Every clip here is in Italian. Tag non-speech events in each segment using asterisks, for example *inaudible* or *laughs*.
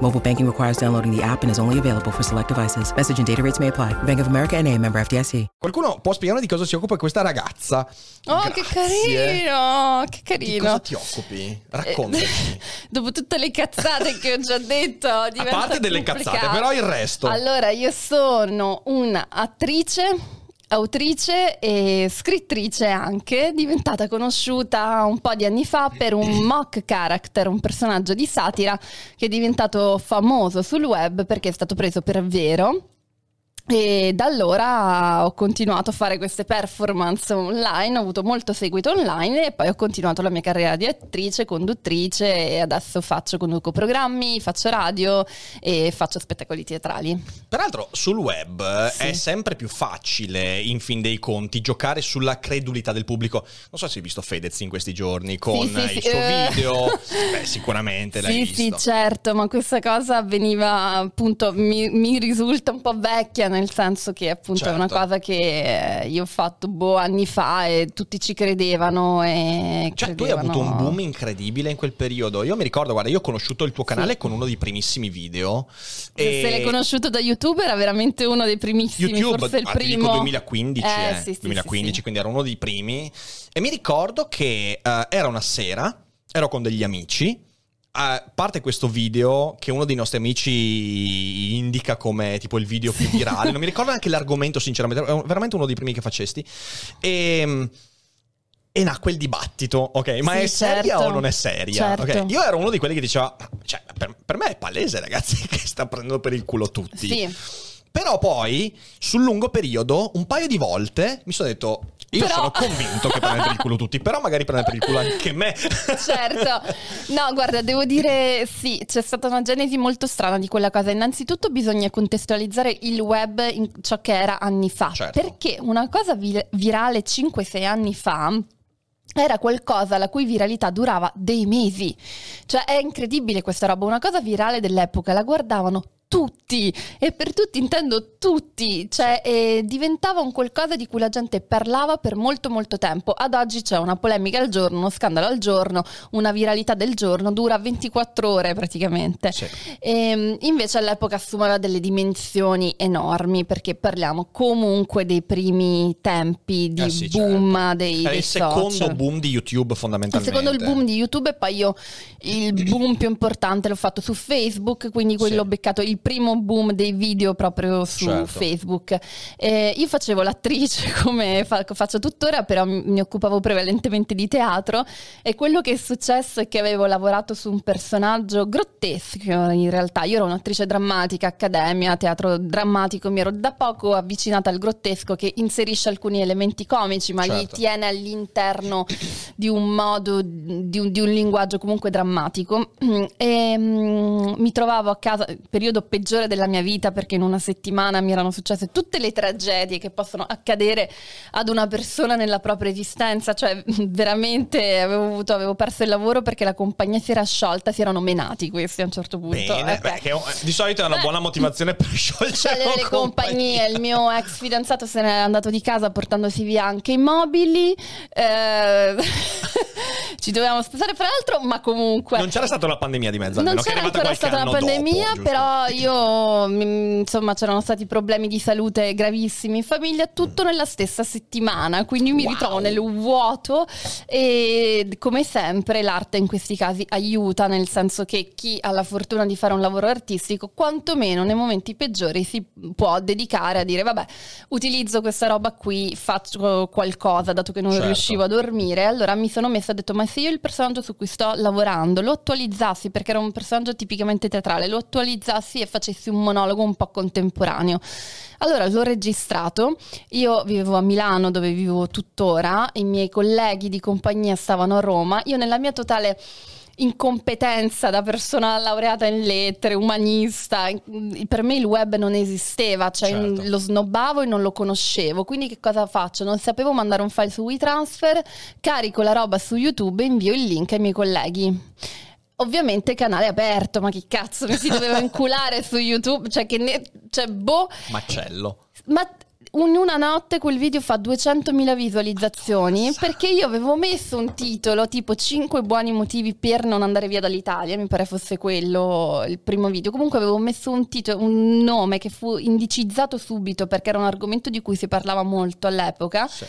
Mobile banking requires downloading the app and is only available for select devices. Message and data rates may apply. Bank of America and a member FDIC. Qualcuno può spiegare di cosa si occupa questa ragazza? Oh, che Grazie. carino! Che Di carino. cosa ti occupi? Raccontaci. *laughs* Dopo tutte le cazzate che ho già detto, A diventa parte delle complicato. cazzate, però il resto. Allora, io sono un'attrice, autrice e scrittrice anche, diventata conosciuta un po' di anni fa per un mock character, un personaggio di satira che è diventato famoso sul web perché è stato preso per vero. E da allora ho continuato a fare queste performance online, ho avuto molto seguito online e poi ho continuato la mia carriera di attrice, conduttrice e adesso faccio, conduco programmi, faccio radio e faccio spettacoli teatrali. Peraltro sul web Sì. è sempre più facile, in fin dei conti, giocare sulla credulità del pubblico. Non so se hai visto Fedez in questi giorni con Sì, sì, il sì, suo eh. video. *laughs* Beh, sicuramente l'hai Sì, visto. sì, certo, ma questa cosa avveniva appunto, mi, mi risulta un po' vecchia, nel senso che appunto è una Certo. cosa che eh, io ho fatto boh anni fa e tutti ci credevano e Cioè, tu hai credevano- avuto un boom incredibile in quel periodo. Io mi ricordo, guarda, io ho conosciuto il tuo canale con uno dei primissimi video. Se, e- se l'hai conosciuto da YouTube era veramente uno dei primissimi, YouTube, forse il ah, primo. 2015, Eh, eh, sì, sì, 2015 sì, sì. quindi era uno dei primi. E mi ricordo che eh, era una sera, ero con degli amici. Eh, parte questo video che uno dei nostri amici indica come tipo il video più virale. non mi *laughs* ricordo neanche l'argomento, sinceramente, è veramente uno dei primi che facesti. E. E nacque il dibattito, ok? Ma Sì, è seria certo. o non è seria? Certo. Ok, Io ero uno di quelli che diceva, cioè, per, per me è palese, ragazzi, *laughs* che sta prendendo per il culo tutti. Sì. Però poi, sul lungo periodo, un paio di volte mi sono detto. Io Però- sono convinto che prende per il culo tutti, però magari prende per il culo anche me. *laughs* Certo, no, guarda, devo dire sì, c'è stata una genesi molto strana di quella cosa. Innanzitutto bisogna contestualizzare il web in ciò che era anni fa, Certo. perché una cosa vi- virale 5-6 anni fa era qualcosa la cui viralità durava dei mesi. Cioè è incredibile questa roba, una cosa virale dell'epoca la guardavano tutti e per tutti intendo tutti, cioè eh, diventava un qualcosa di cui la gente parlava per molto molto tempo. Ad oggi c'è una polemica al giorno, uno scandalo al giorno, una viralità del giorno, dura 24 ore praticamente. Sì. Ehm, invece all'epoca assumeva delle dimensioni enormi perché parliamo comunque dei primi tempi di Eh sì, boom certo. dei, Era dei il secondo social. boom di YouTube, Il fondamentalmente. secondo il boom di YouTube e poi io il boom più importante l'ho fatto su Facebook, quindi quello Sì. ho beccato il primo boom dei video proprio su Certo. Facebook. Eh, io facevo l'attrice *laughs* come fa- faccio tuttora, però mi, occupavo prevalentemente di teatro e quello che è successo è che avevo lavorato su un personaggio grottesco in realtà. Io ero un'attrice drammatica, accademia, teatro drammatico, mi ero da poco avvicinata al grottesco che inserisce alcuni elementi comici ma li Certo. tiene all'interno di un modo, di un, di un linguaggio comunque drammatico. *clears throat* E mm, mi trovavo a casa, periodo peggiore della mia vita, perché in una settimana mi erano successe tutte le tragedie che possono accadere ad una persona nella propria esistenza. Cioè, *laughs* veramente avevo, avuto, avevo perso il lavoro perché la compagnia si era sciolta, si erano menati questi a un certo punto. Bene, Ecco. beh, che è- di solito è una Beh, buona motivazione per *laughs* sciogliere le compagnie. Il mio ex fidanzato se n'è andato di casa portandosi via anche i mobili. Eh, *laughs* ci dovevamo sposare fra l'altro, ma comunque. Non c'era stata una pandemia di mezzo, Non almeno, c'era ancora stata una pandemia, dopo, però io, mm, insomma, c'erano stati problemi di salute gravissimi in famiglia, tutto nella stessa settimana, quindi mi Wow. ritrovo nel vuoto e come sempre l'arte in questi casi aiuta, nel senso che chi ha la fortuna di fare un lavoro artistico, quantomeno nei momenti peggiori si può dedicare a dire vabbè, utilizzo questa roba qui, faccio qualcosa, dato che non Certo. riuscivo a dormire, allora mi sono messa e ho detto ma se io il personaggio su cui sto lavorando lo attualizzassi, perché era un personaggio tipicamente teatrale, lo attualizzassi e facessi un monologo un po' contemporaneo. Allora l'ho registrato, io vivevo a Milano dove vivo tuttora, i miei colleghi di compagnia stavano a Roma, io nella mia totale incompetenza da persona laureata in lettere, umanista. Per me il web non esisteva, cioè Certo. lo snobbavo e non lo conoscevo. Quindi che cosa faccio? Non sapevo mandare un file su WeTransfer, carico la roba su YouTube e invio il link ai miei colleghi. Ovviamente canale aperto, ma che cazzo mi si doveva *laughs* inculare su YouTube? Cioè, che ne, cioè boh, Macello. ma in una notte quel video fa 200.000 visualizzazioni perché io avevo messo un titolo tipo 5 buoni motivi per non andare via dall'Italia, mi pare fosse quello il primo video. Comunque avevo messo un titolo, un nome che fu indicizzato subito perché era un argomento di cui si parlava molto all'epoca. Sì.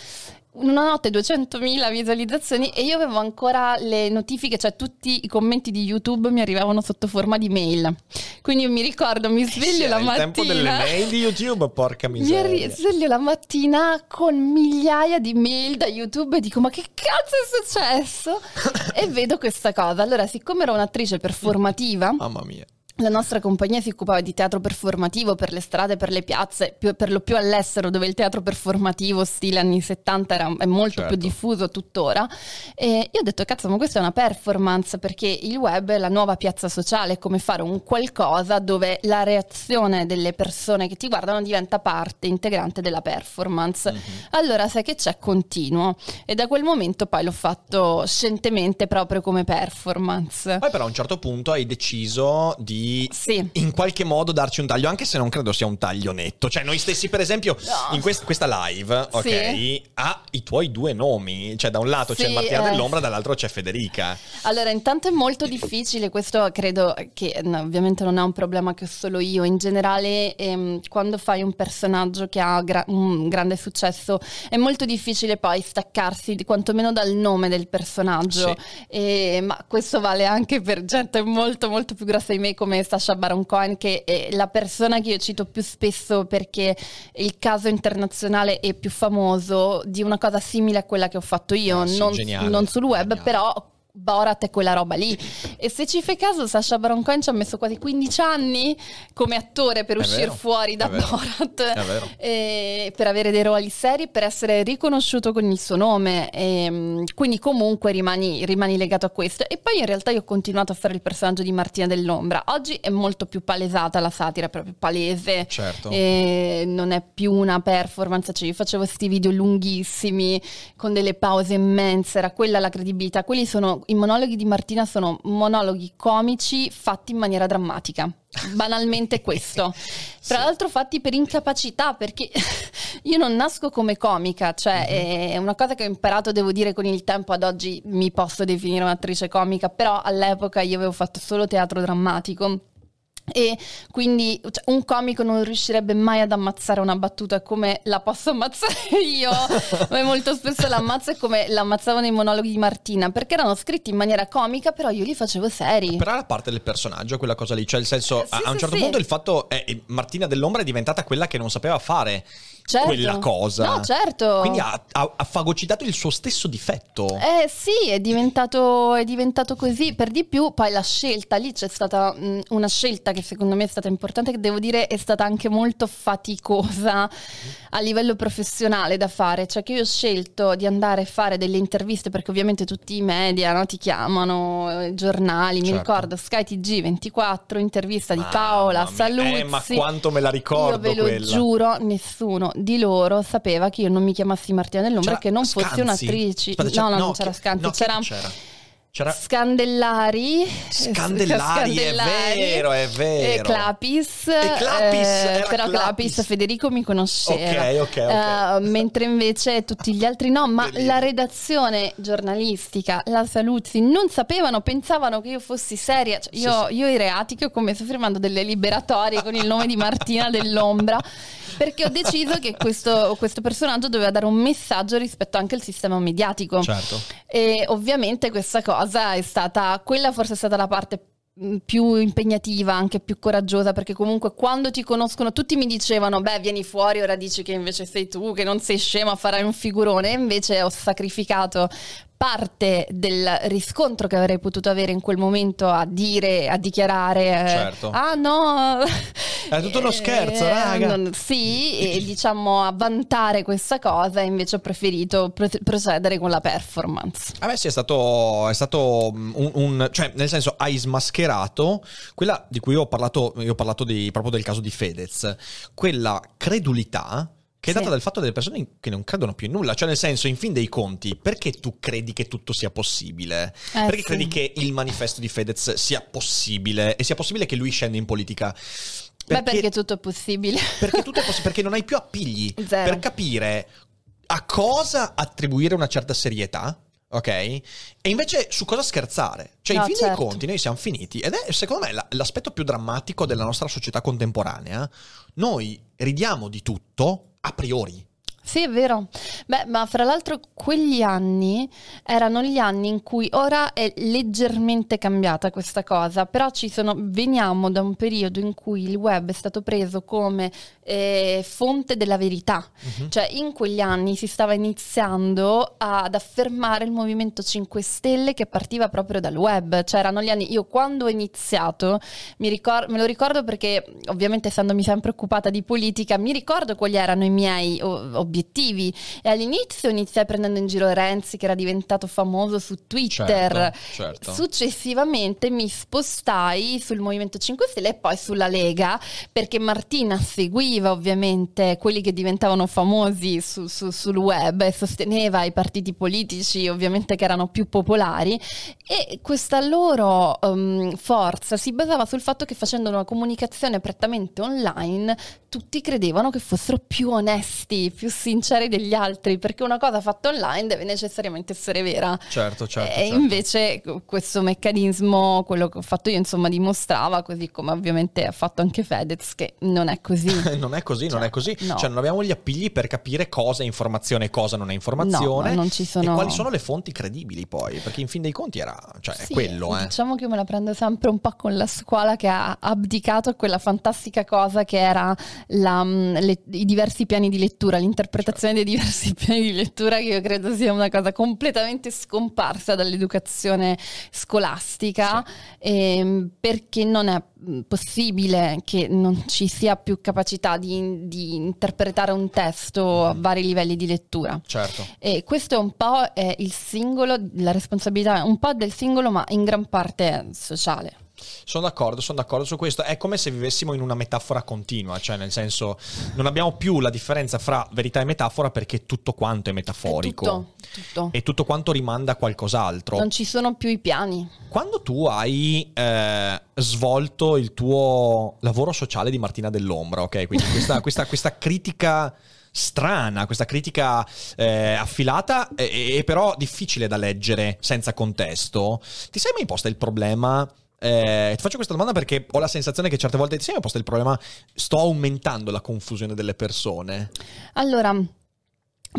Una notte 200.000 visualizzazioni e io avevo ancora le notifiche, cioè tutti i commenti di YouTube mi arrivavano sotto forma di mail. Quindi io mi ricordo, mi sveglio Sì, la il tempo delle mattina. mail di YouTube, porca *laughs* Mi miseria. arri- sveglio la mattina con migliaia di mail da YouTube e dico ma che cazzo è successo? *laughs* e vedo questa cosa. Allora, siccome ero un'attrice performativa, Mamma mia. La nostra compagnia si occupava di teatro performativo per le strade, per le piazze, più- per lo più all'estero dove il teatro performativo stile anni 70 era, è molto Certo. più diffuso tuttora. E io ho detto cazzo ma questa è una performance perché il web è la nuova piazza sociale, è come fare un qualcosa dove la reazione delle persone che ti guardano diventa parte integrante della performance. Mhm. Allora sai che c'è continuo e da quel momento poi l'ho fatto scientemente proprio come performance. Poi però a un certo punto hai deciso di Sì. in qualche modo darci un taglio, anche se non credo sia un taglio netto. Cioè noi stessi per esempio No. in quest- questa live, ok, Sì. ha i tuoi due nomi. Cioè da un lato c'è Sì, Martina eh. dell'Ombra, dall'altro c'è Federica. Allora, intanto è molto difficile, questo credo che no, ovviamente non è un problema che ho solo io, in generale ehm, quando fai un personaggio che ha gra- un grande successo è molto difficile poi staccarsi di- quantomeno dal nome del personaggio, E- ma questo vale anche per gente molto molto più grossa di me come Sasha Baron Cohen che è la persona che io cito più spesso perché il caso internazionale è più famoso di una cosa simile a quella che ho fatto io, Ah, sì, non, geniale, non sul web, geniale. però Borat è quella roba lì. E se ci fai caso, Sasha Baron Cohen ci ha messo quasi 15 anni come attore per uscire fuori da Borat, è vero. e per avere dei ruoli seri, per essere riconosciuto con il suo nome. E, quindi comunque rimani, rimani legato a questo. E poi in realtà io ho continuato a fare il personaggio di Martina dell'Ombra. Oggi è molto più palesata la satira, proprio palese. Certo. E non è più una performance, cioè io facevo questi video lunghissimi con delle pause immense, era quella la credibilità. Quelli sono i monologhi di Martina sono monologhi comici fatti in maniera drammatica. Banalmente *laughs* questo. Tra Sì. l'altro fatti per incapacità, perché *laughs* io non nasco come comica, cioè Mhm. è una cosa che ho imparato, devo dire, con il tempo. Ad oggi mi posso definire un'attrice comica, però all'epoca io avevo fatto solo teatro drammatico. E quindi cioè, un comico non riuscirebbe mai ad ammazzare una battuta come la posso ammazzare *laughs* io, ma molto spesso l'ammazzo è come l'ammazzavo nei monologhi di Martina, perché erano scritti in maniera comica, però io li facevo seri. Però era parte del personaggio quella cosa lì, cioè il senso, Eh, sì, a, a un sì, certo sì. punto il fatto è eh, Martina dell'Ombra è diventata quella che non sapeva fare Certo. quella cosa. No, certo. Quindi ha, ha- ha fagocitato il suo stesso difetto. Eh sì, è diventato, è diventato così. Per di più, poi la scelta lì c'è stata mh, una scelta che secondo me è stata importante, che devo dire è stata anche molto faticosa a livello professionale da fare. Cioè che io ho scelto di andare a fare delle interviste perché ovviamente tutti i media no, ti chiamano, eh, giornali, mi Certo. ricordo Sky TG24, intervista di Paola, mia. Saluzzi. Eh, ma quanto me la ricordo Io ve lo quella. giuro, nessuno di loro sapeva che io non mi chiamassi Martina dell'Ombra e che non fossi un'attrice. No, c'era- no, non c'era Scanzi, no, c'era, c'era? C'era- Scandellari. Scandellari, è vero, è vero. E Clapis. E Clapis, eh, però Clapis. Clapis Federico mi conosceva. Ok, ok, ok. Eh, mentre invece tutti gli altri no, ma Bellissimo. la redazione giornalistica, la Saluzzi, non sapevano, pensavano che io fossi seria. Cioè, io, Sì, io e i reati ho commesso firmando delle liberatorie con il nome di Martina *laughs* dell'Ombra. Perché ho deciso che questo, questo personaggio doveva dare un messaggio rispetto anche al sistema mediatico. Certo. E ovviamente questa cosa è stata, quella forse è stata la parte mh, più impegnativa, anche più coraggiosa, perché comunque quando ti conoscono tutti mi dicevano, beh, vieni fuori, ora dici che invece sei tu, che non sei scema, farai un figurone, e invece ho sacrificato parte del riscontro che avrei potuto avere in quel momento a dire, a dichiarare, eh, Certo. ah no, È tutto uno *laughs* Eh, scherzo, raga. non- sì, e *laughs* diciamo a vantare questa cosa, invece ho preferito pro- procedere con la performance. A me sì, è stato, è stato mm, un, un- cioè, nel senso, hai smascherato quella di cui ho parlato, io ho parlato di- proprio del caso di Fedez, quella credulità che è Sì. data dal fatto delle persone che non credono più in nulla, cioè nel senso, in fin dei conti, perché tu credi che tutto sia possibile? Eh, perché sì. credi che il manifesto di Fedez sia possibile e sia possibile che lui scenda in politica? Beh, perché tutto è possibile. perché tutto è *laughs* possibile, perché non hai più appigli Zero. per capire a cosa attribuire una certa serietà. Ok? E invece su cosa scherzare? Cioè, No, in fin dei certo. conti, noi siamo finiti. Ed è secondo me la- l'aspetto più drammatico della nostra società contemporanea. Noi ridiamo di tutto a priori. Sì, è vero. Beh, ma fra l'altro quegli anni erano gli anni in cui ora è leggermente cambiata questa cosa, però ci sono, veniamo da un periodo in cui il web è stato preso come eh, fonte della verità. Mhm. Cioè, in quegli anni si stava iniziando ad affermare il Movimento 5 Stelle che partiva proprio dal web. Cioè, erano gli anni. Io quando ho iniziato, mi ricor- me lo ricordo perché, ovviamente, essendomi sempre occupata di politica, mi ricordo quali erano i miei o- obiettivi. E all'inizio iniziai prendendo in giro Renzi, che era diventato famoso su Twitter. Certo, certo. Successivamente mi spostai sul Movimento 5 Stelle e poi sulla Lega perché Martina seguiva ovviamente quelli che diventavano famosi su- su- sul web e sosteneva i partiti politici ovviamente che erano più popolari e questa loro ehm, forza si basava sul fatto che facendo una comunicazione prettamente online tutti credevano che fossero più onesti, più sinceri degli altri perché una cosa fatta online deve necessariamente essere vera. Certo, certo. E certo. invece questo meccanismo, quello che ho fatto io, insomma, dimostrava, così come ovviamente ha fatto anche Fedez, che non è così. *laughs* Non è così, non Cioè, è così. no. Cioè, non abbiamo gli appigli per capire cosa è informazione e cosa non è informazione. No, non ci sono- E quali sono le fonti credibili poi? Perché in fin dei conti era. Cioè, è Sì, quello, eh. Diciamo che io me la prendo sempre un po' con la scuola che ha abdicato a quella fantastica cosa che era la, mm, le- i diversi piani di lettura, l'interpretazione dei diversi *laughs* piani di lettura, che io credo sia una cosa completamente scomparsa dall'educazione scolastica, ehm, perché non è mm, possibile che non ci sia più capacità di, di interpretare un testo a vari livelli di lettura. Certo. E questo è un po' il singolo, la responsabilità è un po' del singolo, ma in gran parte sociale. Sono d'accordo, sono d'accordo su questo. È come se vivessimo in una metafora continua, cioè nel senso non abbiamo più la differenza fra verità e metafora perché tutto quanto è metaforico. È tutto, tutto. E tutto quanto rimanda a qualcos'altro. Non ci sono più i piani. Quando tu hai eh, svolto il tuo lavoro sociale di Martina dell'Ombra, ok? Quindi *laughs* questa, questa- questa critica strana, questa critica eh, affilata e, e però difficile da leggere senza contesto, ti sei mai posta il problema? Eh, ti faccio questa domanda perché ho la sensazione che certe volte ti sei mai posta il problema sto aumentando la confusione delle persone. Allora,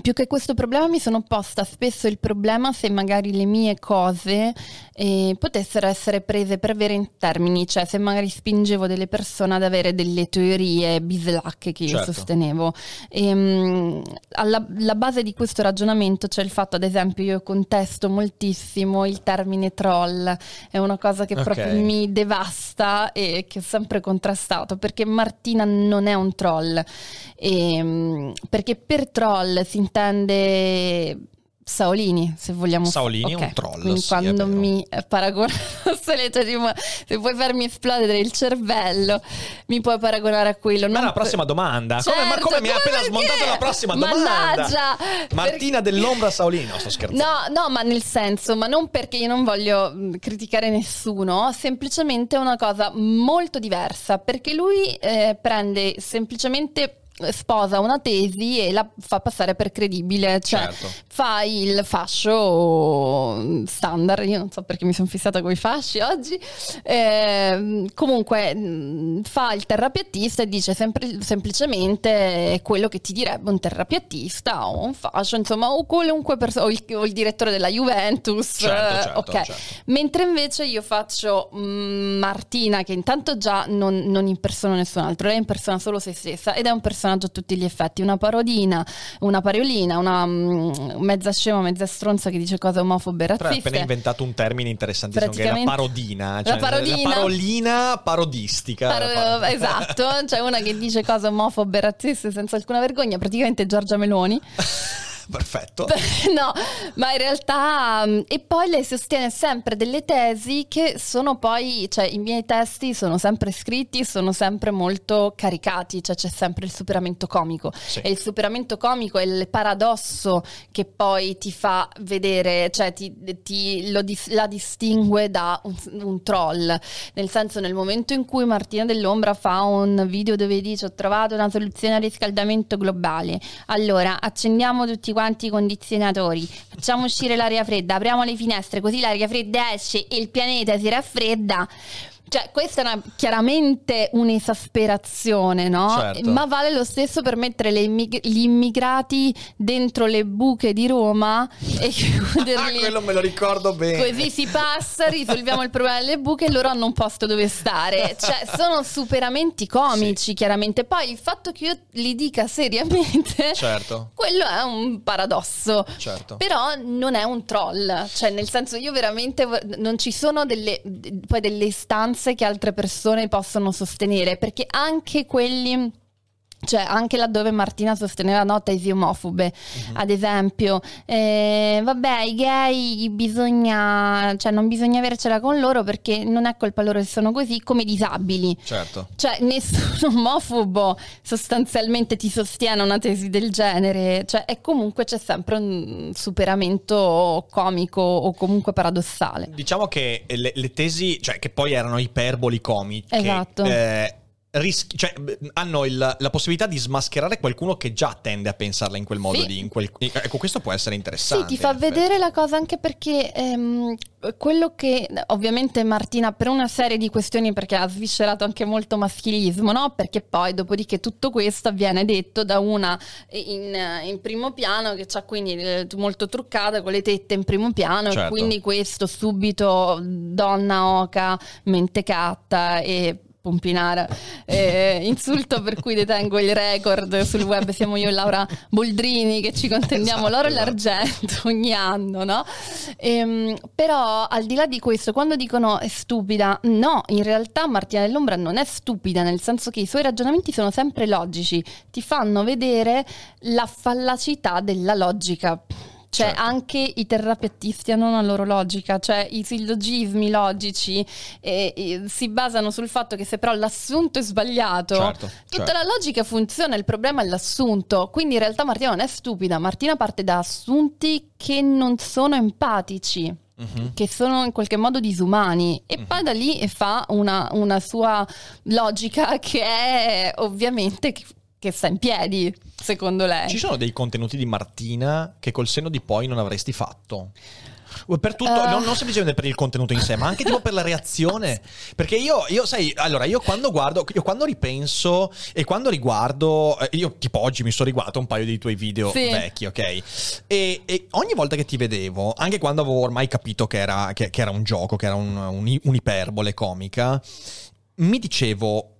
più che questo problema mi sono posta spesso il problema se magari le mie cose eh, potessero essere prese per vere in termini, cioè se magari spingevo delle persone ad avere delle teorie bislacche che io Certo. sostenevo. Ehm, alla, alla base di questo ragionamento c'è il fatto, ad esempio, io contesto moltissimo il termine troll, è una cosa che Ok. proprio mi devasta e che ho sempre contrastato, perché Martina non è un troll. Ehm, perché per troll si intende Saolini, se vogliamo. Saolini è Ok, un troll, Quindi sì, quando è mi paragono, se, puoi farmi esplodere il cervello, mi puoi paragonare a quello. Ma non la prossima domanda, come, ma Certo, come mi hai appena perché? smontato la prossima domanda? Mannaggia! Martina dell'Ombra Saolini, no sto scherzando. No, no, ma nel senso, ma non perché io non voglio mh, criticare nessuno, semplicemente è una cosa molto diversa, perché lui eh, prende semplicemente sposa una tesi e la fa passare per credibile, cioè Certo. fa il fascio standard, io non so perché mi sono fissata con i fasci oggi, Ehm, comunque fa il terrapiattista e dice sempre- semplicemente quello che ti direbbe un terrapiattista o un fascio, insomma, o qualunque persona, o il, o il direttore della Juventus, Certo, eh, certo, ok. certo. Mentre invece io faccio Martina, che intanto già non, non impersona nessun altro, lei impersona solo se stessa ed è un personaggio personaggio a tutti gli effetti, una parodina, una pariolina, una mm, mezza scema, mezza stronza che dice cose omofobe e razziste. appena inventato un termine interessantissimo che è la parodina. La Cioè parodina. La parolina parodistica. Paro- La *laughs* par- esatto, c'è una che dice cose omofobe e razziste senza alcuna vergogna, praticamente Giorgia Meloni. *laughs* Perfetto. *laughs* no, ma in realtà mm, e poi lei sostiene sempre delle tesi che sono poi, cioè i miei testi sono sempre scritti, sono sempre molto caricati, cioè c'è sempre il superamento comico Sì. e il superamento comico è il paradosso che poi ti fa vedere, cioè ti, ti- lo la distingue da un, un troll, nel senso nel momento in cui Martina Dell'Ombra fa un video dove dice ho trovato una soluzione al riscaldamento globale, allora accendiamo tutti quanti i condizionatori, facciamo uscire l'aria fredda, apriamo le finestre così l'aria fredda esce e il pianeta si raffredda. Cioè, questa è una- chiaramente un'esasperazione, no? Certo. Ma vale lo stesso per mettere immig- gli immigrati dentro le buche di Roma e *laughs* Ah, chiuderli. quello me lo ricordo bene. Così si passa, risolviamo il problema delle buche e loro hanno un posto dove stare. Cioè, sono superamenti comici, chiaramente. Poi il fatto che io li dica seriamente, Certo. quello è un paradosso. Certo. Però non è un troll, cioè nel senso io veramente non ci sono delle, poi delle istanze che altre persone possono sostenere, perché anche quelli... Cioè, anche laddove Martina sosteneva no, tesi omofobe, Mhm. ad esempio, eh, vabbè, i gay bisogna, cioè non bisogna avercela con loro perché non è colpa loro se sono così, come i disabili. Certo. Cioè, nessun omofobo sostanzialmente ti sostiene una tesi del genere, cioè, e comunque c'è sempre un superamento comico o comunque paradossale. Diciamo che le, le tesi, cioè che poi erano iperboli comiche, Esatto. eh, rischi- cioè, hanno il- la possibilità di smascherare qualcuno che già tende a pensarla in quel modo Sì. lì. in quel- ecco, questo può essere interessante. Sì, ti fa vedere la cosa anche perché ehm, quello che ovviamente Martina per una serie di questioni perché ha sviscerato anche molto maschilismo, no? Perché poi dopodiché tutto questo viene detto da una in, in primo piano che ha quindi eh, molto truccata con le tette in primo piano e Certo. quindi questo subito donna oca, mentecatta e pompinara Eh, insulto per cui detengo il record sul web siamo io e Laura Boldrini che ci contendiamo Esatto, l'oro e esatto. l'argento *laughs* ogni anno no? Ehm, però al di là di questo quando dicono è stupida no in realtà Martina dell'Ombra non è stupida nel senso che i suoi ragionamenti sono sempre logici ti fanno vedere la fallacità della logica cioè Certo. anche i terrapiattisti hanno una loro logica, cioè i sillogismi logici eh, eh, si basano sul fatto che se però l'assunto è sbagliato, Certo, tutta certo. la logica funziona, il problema è l'assunto. Quindi in realtà Martina non è stupida, Martina parte da assunti che non sono empatici. Mhm. Che sono in qualche modo disumani, e poi da lì fa una, una sua logica che è ovviamente che, sta in piedi, secondo lei. Ci sono dei contenuti di Martina che col senno di poi non avresti fatto? Per tutto, Eh. non, non semplicemente per il contenuto in sé, ma anche tipo per la reazione. *laughs* Perché io, io sai, allora, io quando guardo, io quando ripenso e quando riguardo, eh, io tipo oggi mi sono riguardato un paio dei tuoi video Sì. vecchi, ok? E, e ogni volta che ti vedevo, anche quando avevo ormai capito che era, che- che era un gioco, che era un- un- un'iperbole comica, mi dicevo,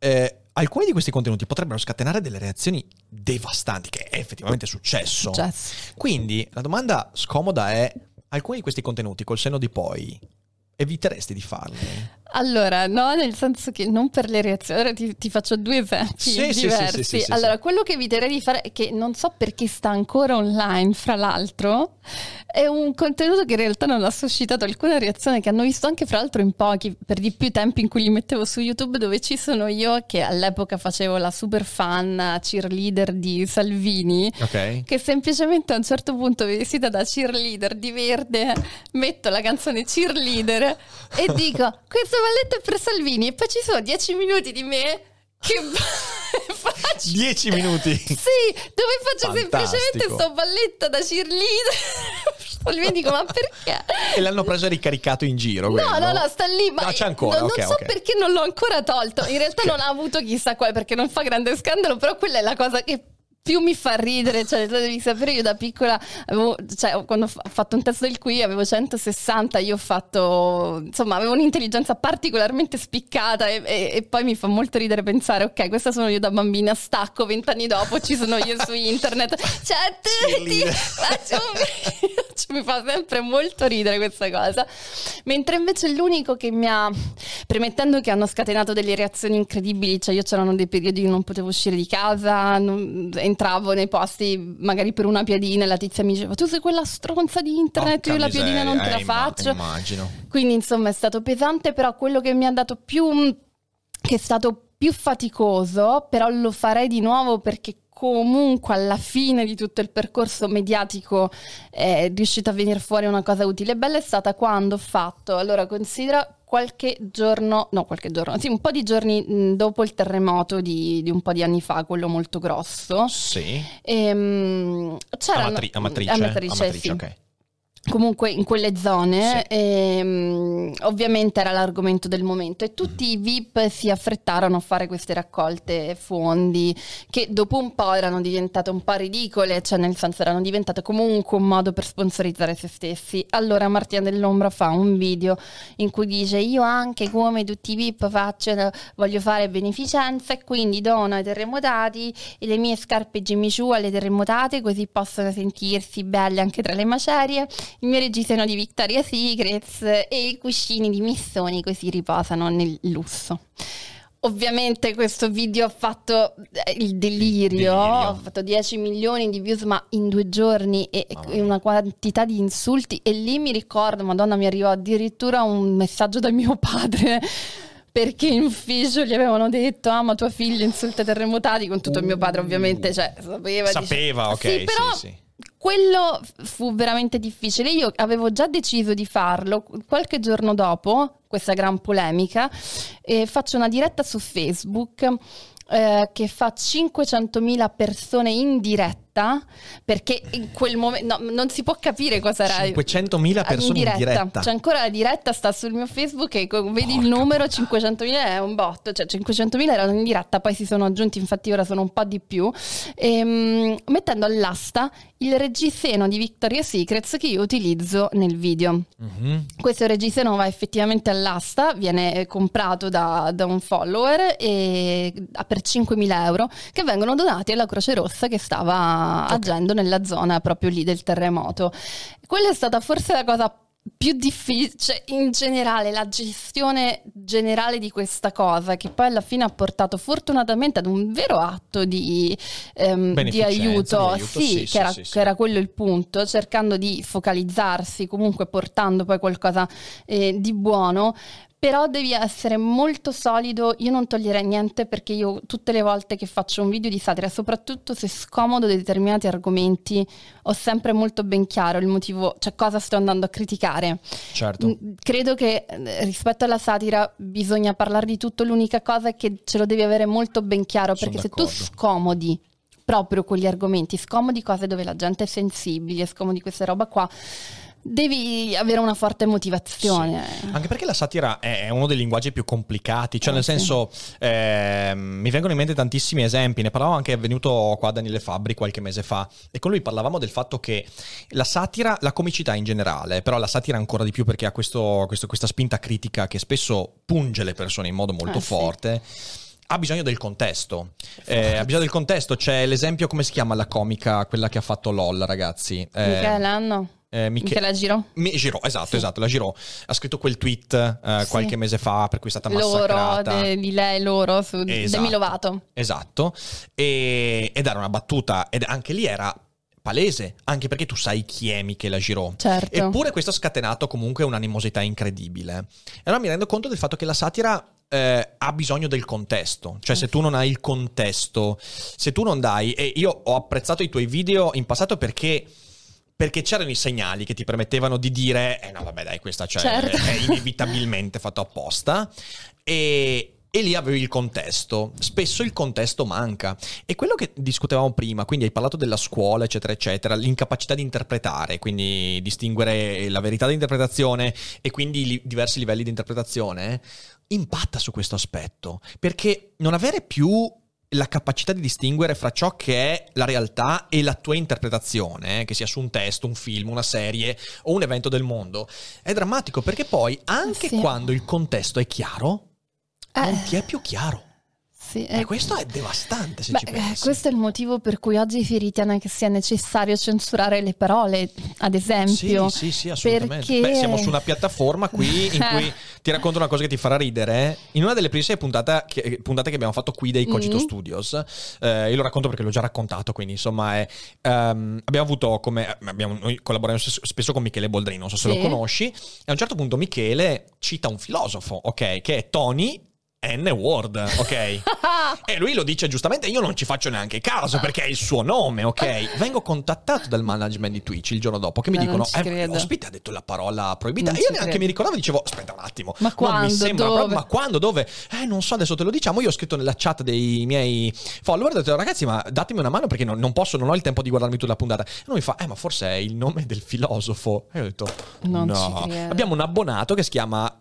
Eh, alcuni di questi contenuti potrebbero scatenare delle reazioni devastanti, che è effettivamente successo. Successo. Quindi la domanda scomoda è: alcuni di questi contenuti col senno di poi eviteresti di farli? Allora, no, nel senso che non per le reazioni, ora ti, ti faccio due esempi Sì, diversi. sì, sì, allora, quello che eviterei di fare, che non so perché sta ancora online, fra l'altro, è un contenuto che in realtà non ha suscitato alcuna reazione, che hanno visto anche fra l'altro in pochi, per di più tempi in cui li mettevo su YouTube, dove ci sono io che all'epoca facevo la super fan cheerleader di Salvini. Ok. Che semplicemente a un certo punto vestita da cheerleader di verde, metto la canzone cheerleader e dico: Questo balletto è per Salvini. E poi ci sono dieci minuti di me che *laughs* faccio 10 minuti. Sì, dove faccio Fantastico. semplicemente sto balletto da cheerleader. *laughs* Mi dico, ma perché? E l'hanno preso e ricaricato in giro. No, quello? no, no, sta lì. Ma No, c'è ancora, Non, ok, non so ok. perché non l'ho ancora tolto. In realtà non ha avuto chissà quale, perché non fa grande scandalo, però quella è la cosa che più mi fa ridere, cioè devi sapere io da piccola avevo, cioè, quando ho fa- fatto un testo del qui avevo 160, io ho fatto insomma avevo un'intelligenza particolarmente spiccata e, e- e poi mi fa molto ridere pensare ok questa sono io da bambina stacco vent'anni dopo ci sono io su internet. Cioè ti Cheerleader. *laughs* faccio un- mi fa sempre molto ridere questa cosa. Mentre invece l'unico che mi ha premettendo che hanno scatenato delle reazioni incredibili cioè io c'erano dei periodi che non potevo uscire di casa non- entravo nei posti magari per una piadina e la tizia mi diceva tu sei quella stronza di internet Porca io la piadina non te miseria, la eh, faccio Immagino. quindi insomma è stato pesante, però quello che mi ha dato più che è stato più faticoso, però lo farei di nuovo perché comunque alla fine di tutto il percorso mediatico è riuscita a venire fuori una cosa utile e bella è stata quando ho fatto, allora considera qualche giorno, no qualche giorno, sì un po' di giorni mh, dopo il terremoto di, di un po' di anni fa, quello molto grosso, Sì. ehm, c'era Amatri- Amatrice. Amatrice, Amatrice, sì ok. Comunque in quelle zone Sì. ehm, ovviamente era l'argomento del momento e tutti i VIP si affrettarono a fare queste raccolte fondi che dopo un po' erano diventate un po' ridicole cioè nel senso erano diventate comunque un modo per sponsorizzare se stessi allora Martina dell'Ombra fa un video in cui dice io anche come tutti i VIP faccio voglio fare beneficenza e quindi dono ai terremotati e le mie scarpe Jimmy Choo alle terremotate così possono sentirsi belle anche tra le macerie il mio reggiseno di Victoria's Secrets e i cuscini di Missoni così riposano nel lusso. Ovviamente questo video ha fatto eh, il delirio, ha fatto 10 milioni di views ma in due giorni e, mia. una quantità di insulti e lì mi ricordo, madonna mi arrivò addirittura un messaggio da mio padre *laughs* perché in ufficio gli avevano detto ah ma tua figlia insulta terremotati con tutto il mio padre ovviamente cioè sapeva dice- Sapeva, ok. sì, però sì, sì. Quello fu veramente difficile. Io avevo già deciso di farlo qualche giorno dopo questa gran polemica e faccio una diretta su Facebook eh, che fa 500.000 persone in diretta perché in quel momento no, non si può capire cosa era 500.000 persone in diretta. C'è ancora la diretta, sta sul mio Facebook e co- vedi il Porca numero puttana. 500.000 è un botto, cioè 500.000 erano in diretta, poi si sono aggiunti, infatti ora sono un po' di più, ehm, mettendo all'asta il reggiseno di Victoria's Secrets che io utilizzo nel video. Mhm. Questo reggiseno va effettivamente all'asta, viene eh, comprato da, da un follower e, ah, per 5.000 euro che vengono donati alla Croce Rossa che stava agendo nella zona proprio lì del terremoto. Quella è stata forse la cosa più difficile, cioè in generale la gestione generale di questa cosa che poi alla fine ha portato fortunatamente ad un vero atto di, ehm, di aiuto, di aiuto, sì, sì, che, sì, era, che era quello il punto, cercando di focalizzarsi, comunque portando poi qualcosa eh, di buono. Però devi essere molto solido, io non toglierei niente perché io tutte le volte che faccio un video di satira, soprattutto se scomodo determinati argomenti, ho sempre molto ben chiaro il motivo, cioè cosa sto andando a criticare. Certo. Mm, Credo che eh, rispetto alla satira bisogna parlare di tutto, l'unica cosa è che ce lo devi avere molto ben chiaro, Sono perché se tu scomodi proprio quegli argomenti, scomodi cose dove la gente è sensibile, scomodi questa roba qua, devi avere una forte motivazione. Anche perché la satira è uno dei linguaggi più complicati, cioè Eh, nel sì. senso ehm, mi vengono in mente tantissimi esempi, ne parlavo anche è venuto qua Daniele Fabbri qualche mese fa e con lui parlavamo del fatto che la satira, la comicità in generale, però la satira ancora di più perché ha questo- questo- questa spinta critica che spesso punge le persone in modo molto Eh, sì. forte. Ha bisogno del contesto. Eh, ha bisogno del contesto. C'è l'esempio, come si chiama la comica, quella che ha fatto LOL, ragazzi? Eh, Michela, no? Eh, Miche- Michela Giro? Mi- Giro, esatto, Sì. esatto, la Giro ha scritto quel tweet eh, Sì. qualche mese fa per cui è stata Loro, massacrata. de- di lei, loro, su Esatto. Demi Lovato. Esatto, e- ed era una battuta, ed anche lì era palese, anche perché tu sai chi è Michela Giro. Certo. Eppure questo ha scatenato comunque un'animosità incredibile. E allora mi rendo conto del fatto che la satira eh, ha bisogno del contesto. Cioè, se tu non hai il contesto, se tu non dai. E io ho apprezzato i tuoi video in passato perché. Perché c'erano i segnali che ti permettevano di dire: Eh no, vabbè, dai, questa cioè, Certo. è inevitabilmente fatto apposta. E. e lì avevi il contesto. Spesso il contesto manca. E quello che discutevamo prima, quindi hai parlato della scuola, eccetera, eccetera, l'incapacità di interpretare, quindi distinguere la verità di interpretazione e quindi li- diversi livelli di interpretazione, impatta su questo aspetto. Perché non avere più la capacità di distinguere fra ciò che è la realtà e la tua interpretazione, che sia su un testo, un film, una serie o un evento del mondo, è drammatico perché poi anche Sì. quando il contesto è chiaro, non Eh. ti è più chiaro. Sì, E eh, questo è devastante se Beh, ci eh, pensi. questo è il motivo per cui oggi si ritiene che sia necessario censurare le parole, ad esempio. Sì, sì, sì, assolutamente. Perché... Beh, siamo su una piattaforma qui in cui ti racconto una cosa che ti farà ridere. In una delle primissime puntate che, puntate che abbiamo fatto qui dei Cogito Mm. Studios, eh, io lo racconto perché l'ho già raccontato, quindi insomma è, ehm, abbiamo avuto come... Abbiamo, noi collaboriamo spesso, spesso con Michele Boldrini, non so se Sì. lo conosci, e a un certo punto Michele cita un filosofo, ok, che è Tony N. Ward, ok? *laughs* E lui lo dice giustamente, io non ci faccio neanche caso perché è il suo nome, ok? Vengo contattato dal management di Twitch il giorno dopo che mi Ma dicono, eh, l'ospite ha detto la parola proibita. Io neanche credo. mi ricordavo, dicevo, aspetta un attimo. Ma quando? mi sembra Dove? proprio, ma quando, dove? Eh, non so, adesso te lo diciamo. Io ho scritto nella chat dei miei follower, ho detto, ragazzi, ma datemi una mano perché non, non posso, non ho il tempo di guardarmi tutta la puntata. E lui mi fa, eh, ma forse è il nome del filosofo. E io ho detto, Non no. Abbiamo un abbonato che si chiama...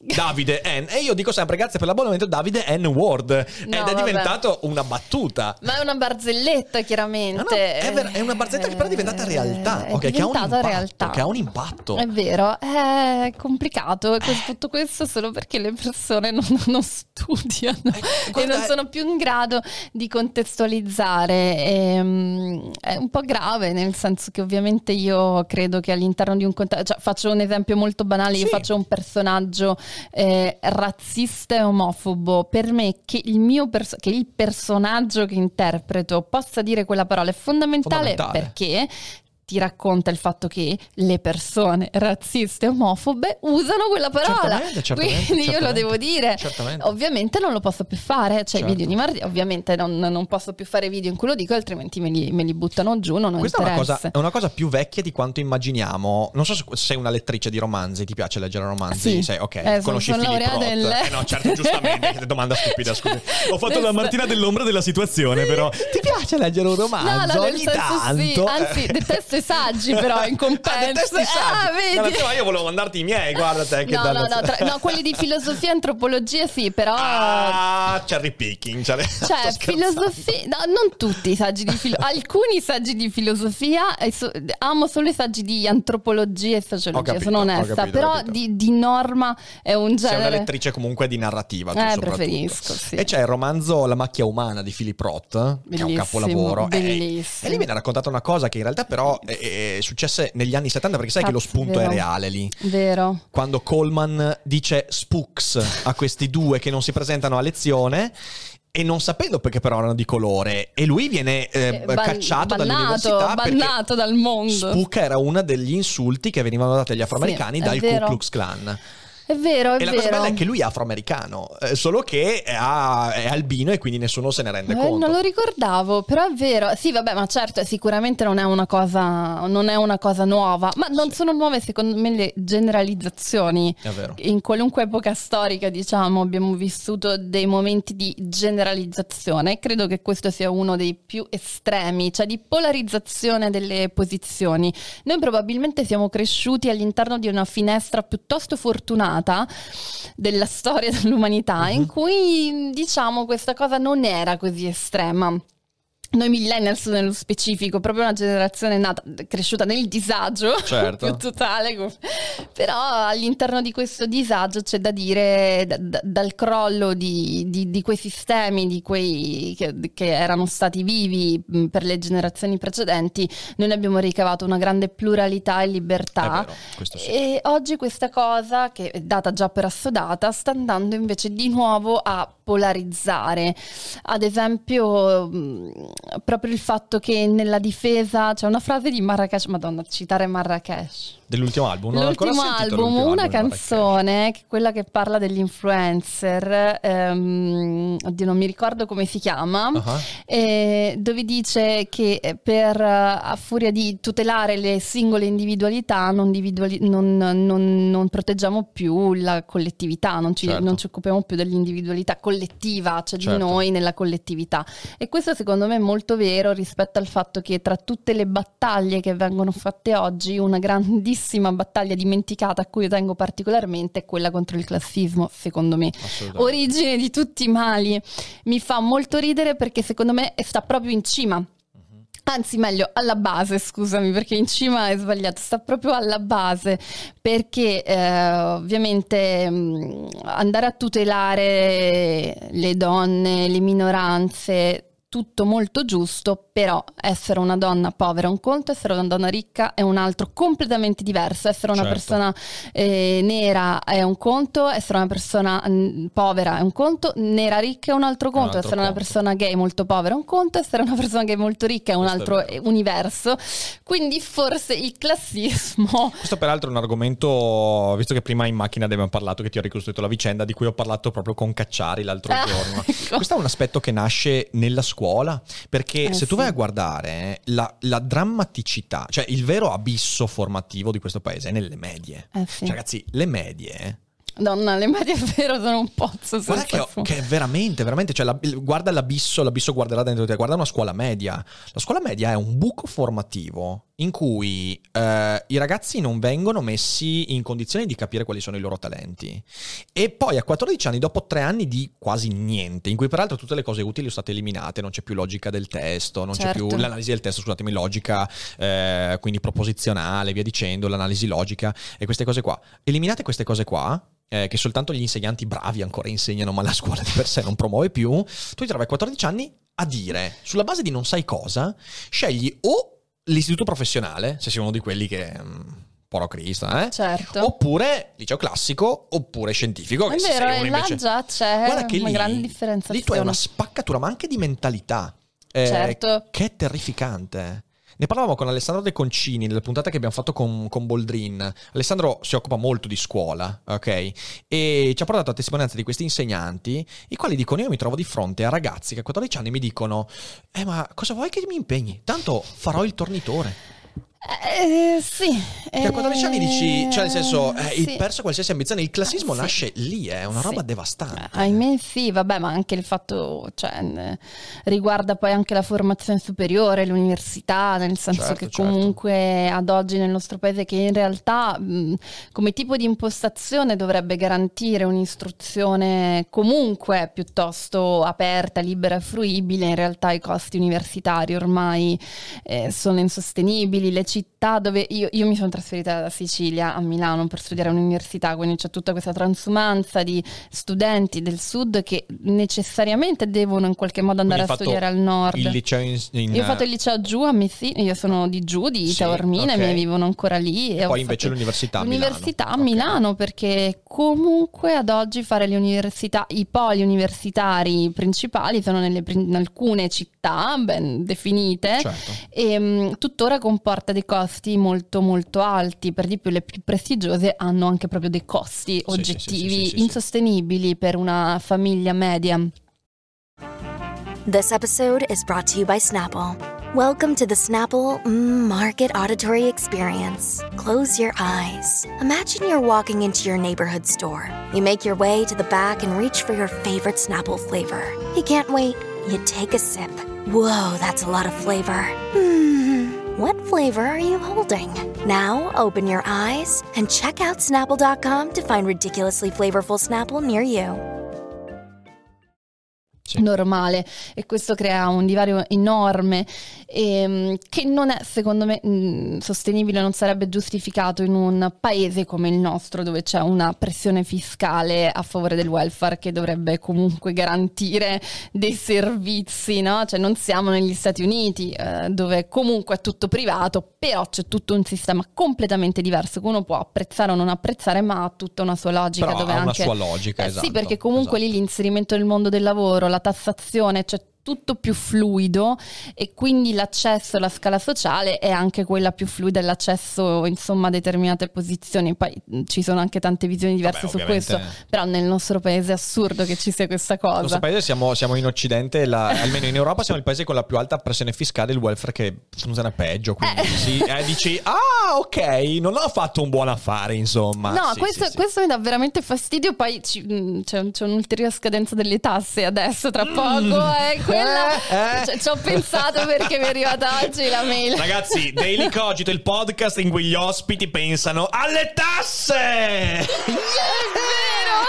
Davide N. E io dico sempre grazie per l'abbonamento Davide N. Ward. Ed è vabbè. diventato una battuta. Ma è una barzelletta, chiaramente. No, no, è ver- è una barzelletta che però è diventata realtà, È ok, che ha un diventata impatto, realtà. che ha un impatto. È vero, è complicato. E tutto questo solo perché le persone non, *laughs* non studiano Eh, e non è- sono più in grado di contestualizzare. Ehm, è un po' grave, nel senso che ovviamente io credo che all'interno di un contesto. Cioè, faccio un esempio molto banale: io Sì. faccio un personaggio eh, razzista e omofobo. Per me, che il mio perso- che il personaggio che interpreto possa dire quella parola è fondamentale, Fondamentale. perché ti racconta il fatto che le persone razziste e omofobe usano quella parola. Certamente, certamente, Quindi io lo certamente. devo dire. Certamente. Ovviamente non lo posso più fare, cioè Certo. i video di Marti, ovviamente non, non posso più fare video in cui lo dico, altrimenti me li, me li buttano giù, non ho Questa è una, cosa, è una cosa più vecchia di quanto immaginiamo. Non so se sei una lettrice di romanzi, ti piace leggere romanzi? Sì. Sei, ok, Eh, conosci sono Philip nel- Eh no, certo, giustamente, domanda stupida, scusi. Ho fatto la Martina dell'ombra della situazione, però. Ti piace leggere un romanzo? No, no, Ogni tanto? sì, anzi *laughs* detesto i saggi però in *laughs* compenso. Ah, i saggi. Ah, vedi? No, io volevo mandarti i miei, guarda te che No, no, dannazione. no, tra- no, quelli di filosofia e antropologia sì, però... Ah, cherry picking. Cioè, *laughs* Cioè, filosofia, no, non tutti i saggi di filosofia, alcuni saggi di filosofia, e so- amo solo i saggi di antropologia e sociologia, capito, sono onesta, capito, però di, di norma è un Sei una genere... lettrice comunque di narrativa. tu Eh, preferisco, sì. E c'è il romanzo La macchia umana di Philip Roth, che è un Bellissimo, capolavoro. E- bellissimo. E, lì viene raccontata una cosa che in realtà però è, è successe negli anni 70, perché sai che lo Cazzo, spunto è vero. reale lì. Vero. Quando Coleman dice spooks a questi due che non si presentano a lezione. E non sapendo perché però erano di colore, e lui viene eh, Eh, ban- cacciato dall'università bannato dal mondo. Spook era uno degli insulti che venivano dati agli afroamericani Sì, è dal Ku. Klux Klan. È vero, è E la vero. cosa bella è che lui è afroamericano, eh, solo che è, albino e quindi nessuno se ne rende Eh, conto. non lo ricordavo, però è vero. Sì, vabbè, ma certo, sicuramente non è una cosa, non è una cosa nuova. Ma non sono nuove, secondo me, le generalizzazioni. È vero. In qualunque epoca storica, diciamo, abbiamo vissuto dei momenti di generalizzazione. e Credo che questo sia uno dei più estremi, cioè di polarizzazione delle posizioni. Noi probabilmente siamo cresciuti all'interno di una finestra piuttosto fortunata della storia dell'umanità, in cui diciamo questa cosa non era così estrema. Noi millennials nello specifico, proprio una generazione nata, cresciuta nel disagio *laughs* Certo. più totale, però all'interno di questo disagio c'è da dire da- da- dal crollo di, di- di quei sistemi, di quei che, che erano stati vivi per le generazioni precedenti, noi ne abbiamo ricavato una grande pluralità e libertà. Vero, sì. E oggi questa cosa, che è data già per assodata, sta andando invece di nuovo a polarizzare. Ad esempio, mh, proprio il fatto che nella difesa c'è una frase di Marrakesh, madonna, citare Marrakesh. Dell'ultimo album? Non ancora L'ultimo sentito album, l'ultimo una album canzone, che è quella che parla degli influencer, ehm, oddio non mi ricordo come si chiama, Ah. eh, dove dice che eh, per, eh, a furia di tutelare le singole individualità non, individuali- non- non- non proteggiamo più la collettività, non ci, Certo. non ci occupiamo più dell'individualità collettiva, cioè Certo. di noi nella collettività. E questo secondo me è molto vero rispetto al fatto che tra tutte le battaglie che vengono fatte oggi, una grandissima battaglia dimenticata a cui io tengo particolarmente è quella contro il classismo, secondo me. Origine di tutti i mali. Mi fa molto ridere perché secondo me sta proprio in cima. Anzi, meglio, alla base, scusami, perché in cima è sbagliato, sta proprio alla base, perché eh, ovviamente mh, andare a tutelare le donne, le minoranze, tutto molto giusto, però essere una donna povera è un conto, essere una donna ricca è un altro completamente diverso, essere una Certo. persona eh, nera è un conto, essere una persona mh, povera è un conto, nera ricca è un altro conto, altro essere una conto. persona gay molto povera è un conto, essere una persona gay molto ricca è un Questo è altro vero. universo. Quindi forse il classismo *laughs* Questo peraltro è un argomento, visto che prima in macchina abbiamo parlato che ti ho ricostruito la vicenda, di cui ho parlato proprio con Cacciari l'altro Ah, giorno. ecco. Questo è un aspetto che nasce nella scuola, perché Eh, se tu vai a guardare la, la drammaticità, cioè il vero abisso formativo di questo paese è nelle medie. Eh. Cioè, ragazzi, le medie... Donna, le medie è vero sono un pozzo Guarda che, che veramente, veramente, cioè la- guarda l'abisso, l'abisso guarderà dentro di te, guarda una scuola media. La scuola media è un buco formativo in cui eh, i ragazzi non vengono messi in condizioni di capire quali sono i loro talenti. E poi a 14 anni, dopo tre anni di quasi niente, in cui peraltro tutte le cose utili sono state eliminate, non c'è più logica del testo, non c'è Certo. più l'analisi del testo, scusatemi, logica, eh, quindi proposizionale, via dicendo, l'analisi logica e queste cose qua. Eliminate queste cose qua, eh, che soltanto gli insegnanti bravi ancora insegnano, ma la scuola di per sé non promuove più, tu ti trovi a 14 anni a dire, sulla base di non sai cosa, scegli o l'istituto professionale, se sei uno di quelli che... mm, Poro Cristo, eh? Certo. Oppure liceo classico, oppure scientifico. È che vero, e là invece- già c'è Guarda che una lì- grande Lì differenziazione. tu hai una spaccatura, ma anche di mentalità. eh, Certo. Che è terrificante. Ne parlavamo con Alessandro De Concini nella puntata che abbiamo fatto con, con Boldrin. Alessandro si occupa molto di scuola, ok? E ci ha portato a testimonianza di questi insegnanti, i quali dicono: Io mi trovo di fronte a ragazzi che a 14 anni mi dicono: Eh, ma cosa vuoi che mi impegni? Tanto farò il tornitore. Eh, sì. Che a 14 anni dici, cioè nel senso, eh, sì. il perso qualsiasi ambizione. Il classismo Ah, sì. nasce lì, è una Sì. roba devastante. Ahimè sì, vabbè, ma anche il fatto, cioè, riguarda poi anche la formazione superiore, l'università, nel senso Certo, che certo. comunque ad oggi nel nostro paese che in realtà mh, come tipo di impostazione dovrebbe garantire un'istruzione comunque piuttosto aperta, libera e fruibile, in realtà i costi universitari ormai eh, sono insostenibili, le città dove io, io mi sono trasferita da Sicilia a Milano per studiare all'università, quindi c'è tutta questa transumanza di studenti del sud che necessariamente devono in qualche modo andare Quindi a studiare al nord. Il liceo in, in- Io ho fatto il liceo giù a Messina, io sono di giù, di Sì, Taormina, ok. i miei vivono ancora lì. E E poi invece l'università a Milano. L'università a. Milano, perché comunque ad oggi fare le università, i poli universitari principali sono nelle, in alcune città ben definite. Certo. E mh, tuttora comporta dei costi molto molto alti, per di più le più prestigiose hanno anche proprio dei costi sì, oggettivi sì, sì, sì, sì. insostenibili per una famiglia media. This episode is brought to you by Snapple. Welcome to the Snapple Market Auditory Experience. Close your eyes. Imagine you're walking into your neighborhood store. You make your way to the back and reach for your favorite Snapple flavor. You can't wait. You take a sip. Whoa, that's a lot of flavor. Hmm. What flavor are you holding? Now open your eyes and check out Snapple.com to find ridiculously flavorful Snapple near you. Sì. normale e questo crea un divario enorme ehm, che non è secondo me mh, sostenibile, non sarebbe giustificato in un paese come il nostro dove c'è una pressione fiscale a favore del welfare che dovrebbe comunque garantire dei servizi, no? Cioè non siamo negli Stati Uniti eh, dove comunque è tutto privato, però c'è tutto un sistema completamente diverso che uno può apprezzare o non apprezzare, ma ha tutta una sua logica Però dove ha una anche sua logica, eh esatto, Sì, perché comunque esatto. lì l'inserimento nel mondo del lavoro, la tassazione, cioè tutto più fluido e quindi l'accesso alla scala sociale è anche quella più fluida, l'accesso insomma a determinate posizioni. Poi ci sono anche tante visioni diverse Vabbè, su questo, però nel nostro paese è assurdo che ci sia questa Nel nostro cosa. paese siamo, siamo in Occidente, la- almeno in Europa siamo il paese con la più alta pressione fiscale e il welfare che funziona peggio. Quindi Eh. sì, eh, dici, ah ok, non ho fatto un buon affare insomma. No, Sì, questo, sì, questo mi dà veramente fastidio. Poi ci- c'è, c'è un'ulteriore scadenza delle tasse adesso, tra poco. eh, *laughs* quella, Eh, ci ho pensato perché mi è arrivata oggi la mail. Ragazzi, Daily Cogito, il podcast in cui gli ospiti pensano alle tasse! È vero,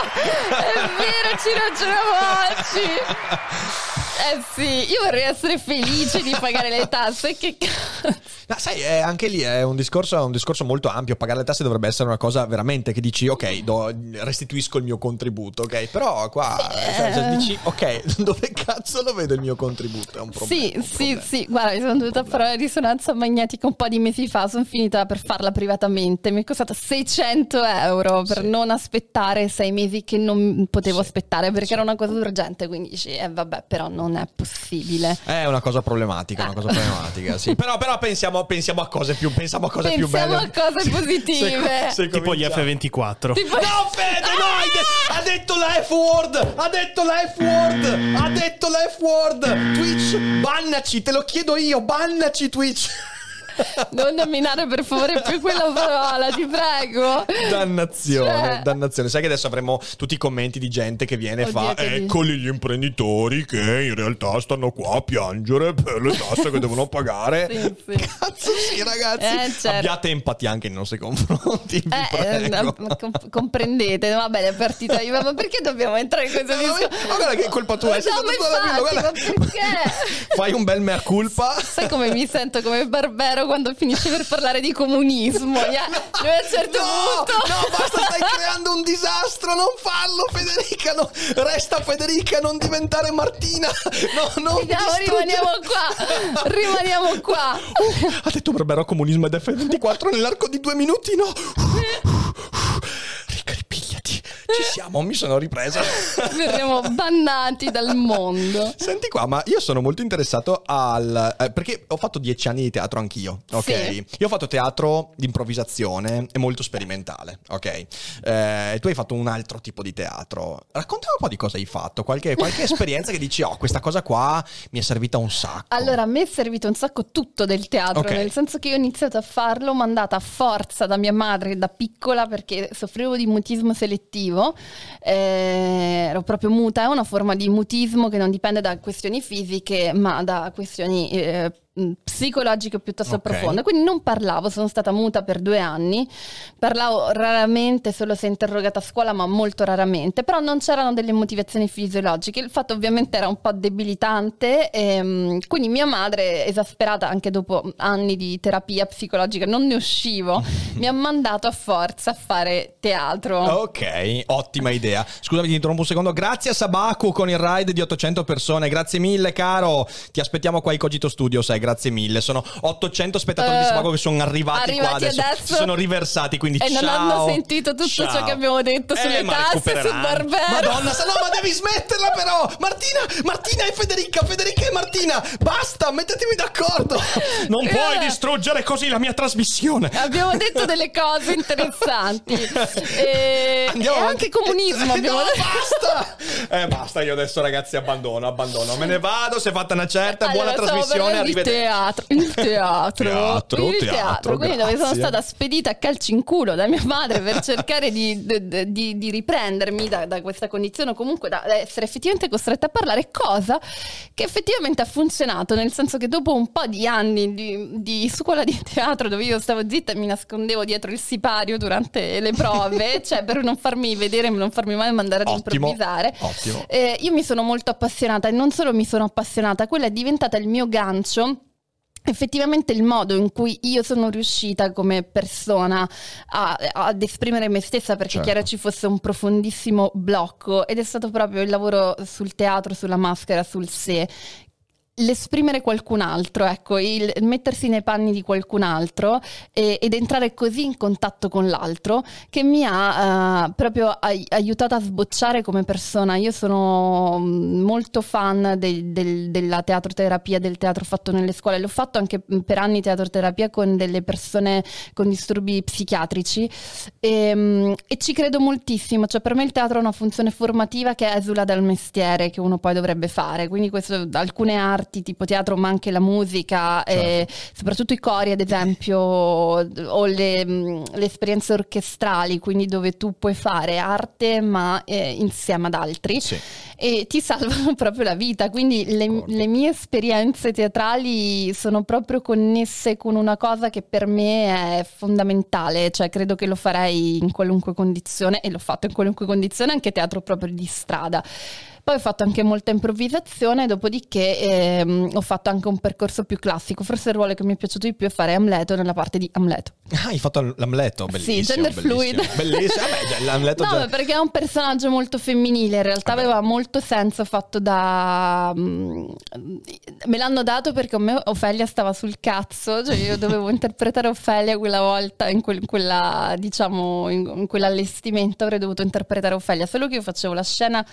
è vero, ci ragionavo oggi. *laughs* Eh sì, io vorrei essere felice di pagare le tasse. Che cazzo. Ma sai, eh, anche lì è un discorso, è un discorso molto ampio. Pagare le tasse dovrebbe essere una cosa veramente che dici, ok, do- restituisco il mio contributo, ok? Però qua cioè, cioè, dici, ok, *laughs* dove cazzo lo vedo il mio contributo? È un problema. Sì, un sì, problema. sì, guarda, mi sono dovuta fare la risonanza magnetica un po' di mesi fa, sono finita per farla privatamente, mi è costata 600 euro per Sì. non aspettare sei mesi che non potevo Sì. aspettare perché Sì. era una cosa urgente, quindi dici, eh vabbè, però non è possibile. È una cosa problematica, una cosa problematica, sì. Però, però pensiamo, pensiamo a cose più, pensiamo a cose più Pensiamo belle. a cose positive. Se- se Tipo gli cominciamo. F24. Tipo- No, Fede, no, hai de- ha detto la F-word, ha detto la F-word, ha detto la F-word. Twitch, bannaci, te lo chiedo io, bannaci Twitch. Non nominare per favore più quella parola, ti prego. Dannazione, Cioè- dannazione. Sai che adesso avremo tutti i commenti di gente che viene e fa? Eccoli gli imprenditori che in realtà stanno qua a piangere per le tasse che devono pagare. Sì, sì. Cazzo, sì, ragazzi. Eh, certo. Abbiate empatia anche nei nostri confronti. Eh, eh, prego. com- comprendete, va bene, è partita io, ma perché dobbiamo entrare in questo No, ma- discorso? ma guarda che è colpa tua, No, hai sempre ma infatti, guarda. ma perché? *laughs* Fai un bel mea culpa. Sai come mi sento come Barbero quando finisce per parlare di comunismo? Ya- Lui a un certo No, punto. no, basta, stai creando un disastro, non farlo Federica, no. resta Federica, non diventare Martina, no, non distruggere- rimaniamo qua. Rimaniamo qua. Ha detto Barbero comunismo ed F24 nell'arco di due minuti, no? Ci siamo, mi sono ripresa. *laughs* Verremo bannati dal mondo. Senti qua, ma io sono molto interessato al... eh, perché ho fatto dieci anni di teatro anch'io, ok? Sì. Io ho fatto teatro di improvvisazione e molto sperimentale, ok? Eh, tu hai fatto un altro tipo di teatro. Raccontami un po' di cosa hai fatto, qualche, qualche esperienza che dici, oh, questa cosa qua mi è servita un sacco. Allora, a me è servito un sacco tutto del teatro, Ok. nel senso che io ho iniziato a farlo mandata a forza da mia madre da piccola perché soffrivo di mutismo selettivo, eh, ero proprio muta, è una forma di mutismo che non dipende da questioni fisiche ma da questioni eh, mh, psicologiche piuttosto Ok. profonde, quindi non parlavo, sono stata muta per due anni, parlavo raramente, solo se interrogata a scuola ma molto raramente, però non c'erano delle motivazioni fisiologiche, il fatto ovviamente era un po' debilitante, ehm, quindi mia madre, esasperata anche dopo anni di terapia psicologica, non ne uscivo, *laughs* mi ha mandato a forza a fare teatro. Ok, ottima idea. Scusami, ti interrompo un secondo. Grazie a Sabaku con il ride di 800 persone. Grazie mille, caro. Ti aspettiamo qua ai Cogito Studio, sai, grazie mille. Sono 800 spettatori di Eh, Sabaku che sono arrivati, qua arrivati adesso. adesso. Si sono riversati, quindi E non ciao. hanno sentito tutto ciò Ciao. che abbiamo detto Eh, sulle ma tasse, recupereranno. su Barbero. Madonna, no, ma devi smetterla però. Martina, Martina e Federica, Federica e Martina. Basta, mettetemi d'accordo. Non Eh. puoi distruggere così la mia trasmissione. Abbiamo detto delle cose interessanti. *laughs* E, Andiamo e avanti. anche comunismo abbiamo no, detto. basta! Eh, basta, io adesso ragazzi abbandono, abbandono. Me ne vado, si è fatta una certa, Allora, buona trasmissione, arrivederci. *laughs* teatro, il teatro, Teatro, il teatro, teatro, quindi dove sono grazie. stata spedita a calci in culo da mia madre per *laughs* cercare di, di- di- di riprendermi da, da questa condizione o comunque da essere effettivamente costretta a parlare, cosa che effettivamente ha funzionato, nel senso che dopo un po' di anni di, di scuola di teatro dove io stavo zitta e mi nascondevo dietro il sipario durante le prove, *laughs* cioè per non farmi vedere e non farmi mai mandare ad Ottimo, improvvisare, ottimo. eh, io mi sono molto appassionata e non solo mi sono appassionata, quella è diventata il mio gancio. Effettivamente il modo in cui io sono riuscita come persona a- ad esprimere me stessa perché Certo. chiaro ci fosse un profondissimo blocco ed è stato proprio il lavoro sul teatro, sulla maschera, sul sé l'esprimere qualcun altro, ecco, il mettersi nei panni di qualcun altro e, ed entrare così in contatto con l'altro che mi ha uh, proprio ai- aiutato a sbocciare come persona. Io sono mm, molto fan de- del- della teatroterapia, del teatro fatto nelle scuole. L'ho fatto anche per anni teatroterapia con delle persone con disturbi psichiatrici e, um, e ci credo moltissimo. Cioè, per me il teatro ha una funzione formativa che esula dal mestiere che uno poi dovrebbe fare. Quindi questo, alcune arti tipo teatro, ma anche la musica, certo. e soprattutto i cori, ad esempio, o le, le, esperienze orchestrali, quindi dove tu puoi fare arte ma eh, insieme ad altri. Sì. E ti salvano *laughs* proprio la vita, quindi le, le, mie esperienze teatrali sono proprio connesse con una cosa che per me è fondamentale, cioè credo che lo farei in qualunque condizione e l'ho fatto in qualunque condizione, anche teatro proprio di strada. Poi ho fatto anche molta improvvisazione, dopodiché ehm, ho fatto anche un percorso più classico. Forse il ruolo che mi è piaciuto di più è fare Amleto nella parte di Amleto. Ah, hai fatto l'Amleto, bellissimo. Sì, gender bellissimo, fluid. *laughs* Bellissimo, Vabbè, l'Amleto no, già... perché è un personaggio molto femminile, in realtà Vabbè. aveva molto senso fatto da... Mm, me l'hanno dato perché a me Ofelia stava sul cazzo, cioè io dovevo *laughs* interpretare Ofelia quella volta, in, quel, in quella, diciamo, in, in quell'allestimento avrei dovuto interpretare Ofelia, solo che io facevo la scena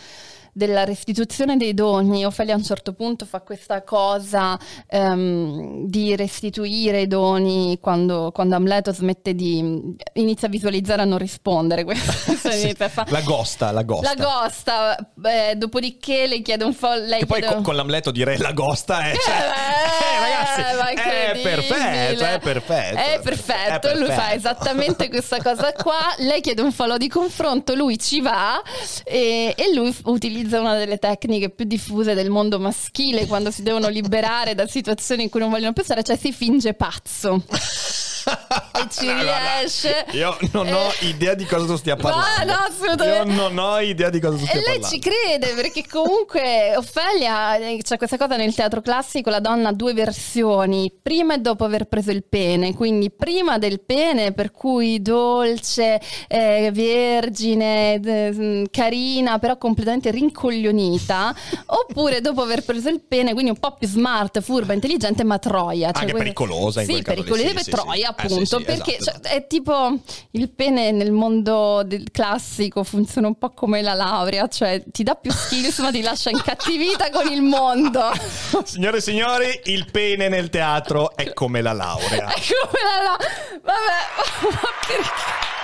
della restituzione dei doni, Ofelia a un certo punto fa questa cosa um, di restituire i doni quando, quando, Amleto smette di inizia a visualizzare a non rispondere. *laughs* *laughs* sì, la gosta, la gosta. La gosta, eh, dopodiché le chiede un po'. Lei che poi con, con, l'Amleto dire la gosta è. Cioè, eh, ragazzi, è perfetto, è perfetto. È perfetto, è perfetto. lui fa esattamente *laughs* questa cosa qua. Lei chiede un falò di confronto, lui ci va e, e lui utilizza utilizza una delle tecniche più diffuse del mondo maschile quando si devono liberare da situazioni in cui non vogliono pensare, cioè si finge pazzo. *laughs* e ci riesce. Io non ho eh, idea di cosa tu stia parlando. No, no, assolutamente. Io non ho idea di cosa tu stia parlando. E lei ci crede perché comunque Ophelia, eh, c'è questa cosa nel teatro classico, la donna ha due versioni, prima e dopo aver preso il pene, quindi prima del pene per cui dolce, eh, vergine, eh, carina, però completamente rincoglionita, oppure dopo aver preso il pene, quindi un po' più smart, furba, intelligente, ma troia. Cioè Anche pericolosa in sì, pericolosa per sì, troia, sì. Appunto, eh, sì, perché esatto, cioè, è tipo il pene nel mondo del classico funziona un po' come la laurea, cioè ti dà più skills ma ti lascia incattivita con il mondo. *laughs* Signore e signori, il pene nel teatro è come la laurea. *laughs* È come la laurea. Vabbè, *laughs* ma perché?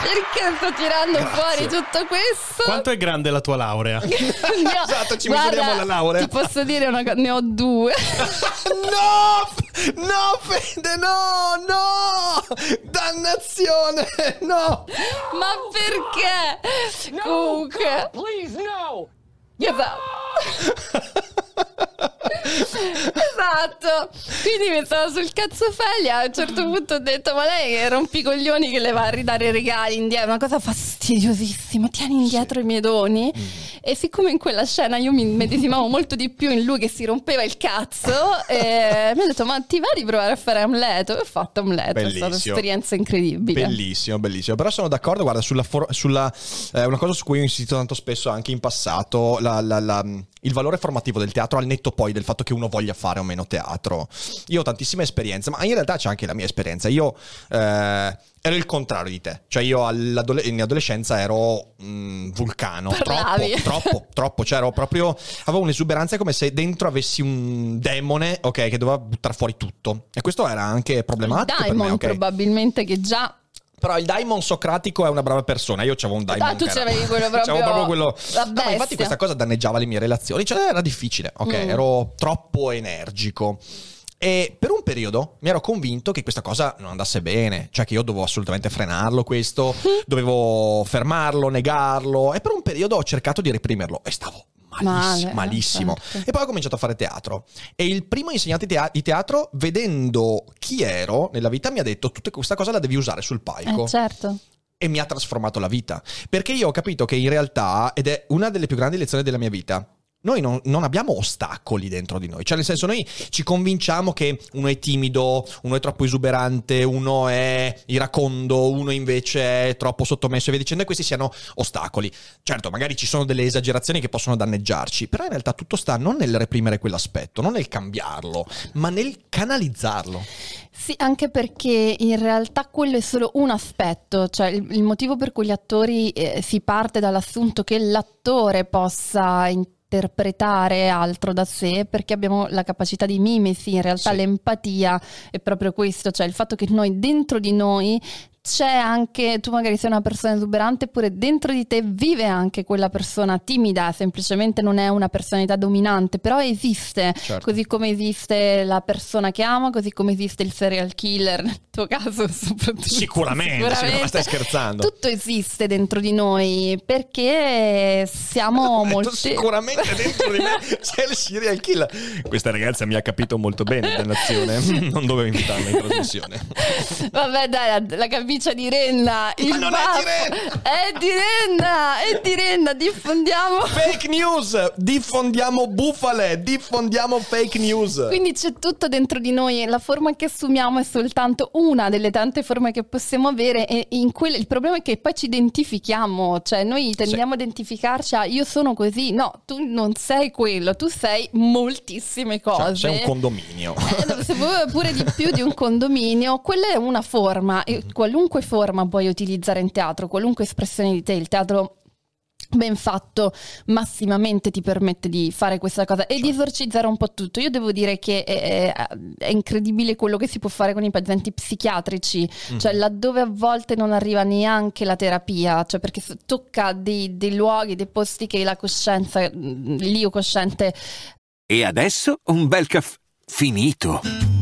Perché sto tirando Grazie. fuori tutto questo? Quanto è grande la tua laurea? no, esatto, ci guarda, misuriamo la laurea. Ti posso dire una cosa, ne ho due. no! No, Fede, no, no! Dannazione, no! Ma perché? No, Comunque... God, please, no! Esatto. Esatto. Quindi mi stavo sul cazzo Felia. A un certo punto ho detto: Ma lei è rompicoglioni che le va a ridare i regali indietro. Una cosa fastidiosissima. Tieni indietro sì. i miei doni. Mm. E siccome in quella scena io mi medesimavo molto di più in lui che si rompeva il cazzo, e mi ha detto: Ma ti va di provare a fare Amleto? E ho fatto Amleto. Bellissimo. È stata un'esperienza incredibile. Bellissimo, bellissimo. Però sono d'accordo, guarda, sulla, for- sulla eh, una cosa su cui ho insistito tanto spesso anche in passato, la, la, la, il valore formativo del teatro al netto poi del fatto che uno voglia fare o meno teatro. Io ho tantissime esperienze, ma in realtà c'è anche la mia esperienza. Io eh, ero il contrario di te, cioè io in adolescenza ero mm, vulcano, Parlavi. troppo, troppo, troppo, cioè ero proprio, avevo un'esuberanza come se dentro avessi un demone, ok, che doveva buttare fuori tutto. E questo era anche problematico. Daimon, okay? probabilmente che già però il daimon socratico è una brava persona. Io c'avevo un daimon. Ah, tu c'avevi quello *laughs* proprio. c'avevo proprio quello. No, ma infatti questa cosa danneggiava le mie relazioni. Cioè, era difficile. Ok, mm. ero troppo energico. E per un periodo mi ero convinto che questa cosa non andasse bene, cioè che io dovevo assolutamente frenarlo questo, *laughs* dovevo fermarlo, negarlo e per un periodo ho cercato di reprimerlo e stavo malissimo, malissimo. Certo. E poi ho cominciato a fare teatro. E il primo insegnante di teatro, vedendo chi ero nella vita, mi ha detto: Tutta questa cosa la devi usare sul palco. Eh, certo e mi ha trasformato la vita. Perché io ho capito che in realtà, ed è una delle più grandi lezioni della mia vita, noi non, non, abbiamo ostacoli dentro di noi, cioè nel senso noi ci convinciamo che uno è timido, uno è troppo esuberante, uno è iracondo, uno invece è troppo sottomesso e via dicendo e questi siano ostacoli. Certo, magari ci sono delle esagerazioni che possono danneggiarci, però in realtà tutto sta non nel reprimere quell'aspetto, non nel cambiarlo, ma nel canalizzarlo. Sì, anche perché in realtà quello è solo un aspetto, cioè il, il motivo per cui gli attori eh, si parte dall'assunto che l'attore possa interpretare altro da sé perché abbiamo la capacità di mimesi, in realtà Sì. l'empatia è proprio questo, cioè il fatto che noi dentro di noi c'è anche, tu magari sei una persona esuberante, eppure dentro di te vive anche quella persona timida, semplicemente non è una personalità dominante, però esiste, Certo. così come esiste la persona che ama, così come esiste il serial killer, nel tuo caso *laughs* soprattutto. Sicuramente, ma stai scherzando. Tutto esiste dentro di noi perché siamo *laughs* molto... Sicuramente dentro di me *laughs* c'è il serial killer. Questa ragazza mi ha capito molto bene, dannazione. Non dovevo invitarla in trasmissione. Vabbè, dai, la, la camicia di Renna. Il non è baffo- di Renna! È di Renna! È di Renna, diffondiamo. Fake news! Diffondiamo bufale, diffondiamo fake news. Quindi c'è tutto dentro di noi e la forma che assumiamo è soltanto una delle tante forme che possiamo avere e in quelle, il problema è che poi ci identifichiamo, cioè noi tendiamo a identificarci a io sono così, no, tu non sei quello, tu sei moltissime Cioè, cose. c'è un condominio. Eh, se vuoi pure di più di un condominio, quella è una forma e qualunque forma puoi utilizzare in teatro, qualunque espressione di te, il teatro ben fatto massimamente ti permette di fare questa cosa e di esorcizzare un po' tutto. Io devo dire che è, è- è incredibile quello che si può fare con i pazienti psichiatrici, cioè laddove a volte non arriva neanche la terapia, cioè perché tocca dei, dei luoghi, dei posti che la coscienza, mm, l'io cosciente E adesso un bel caffè finito.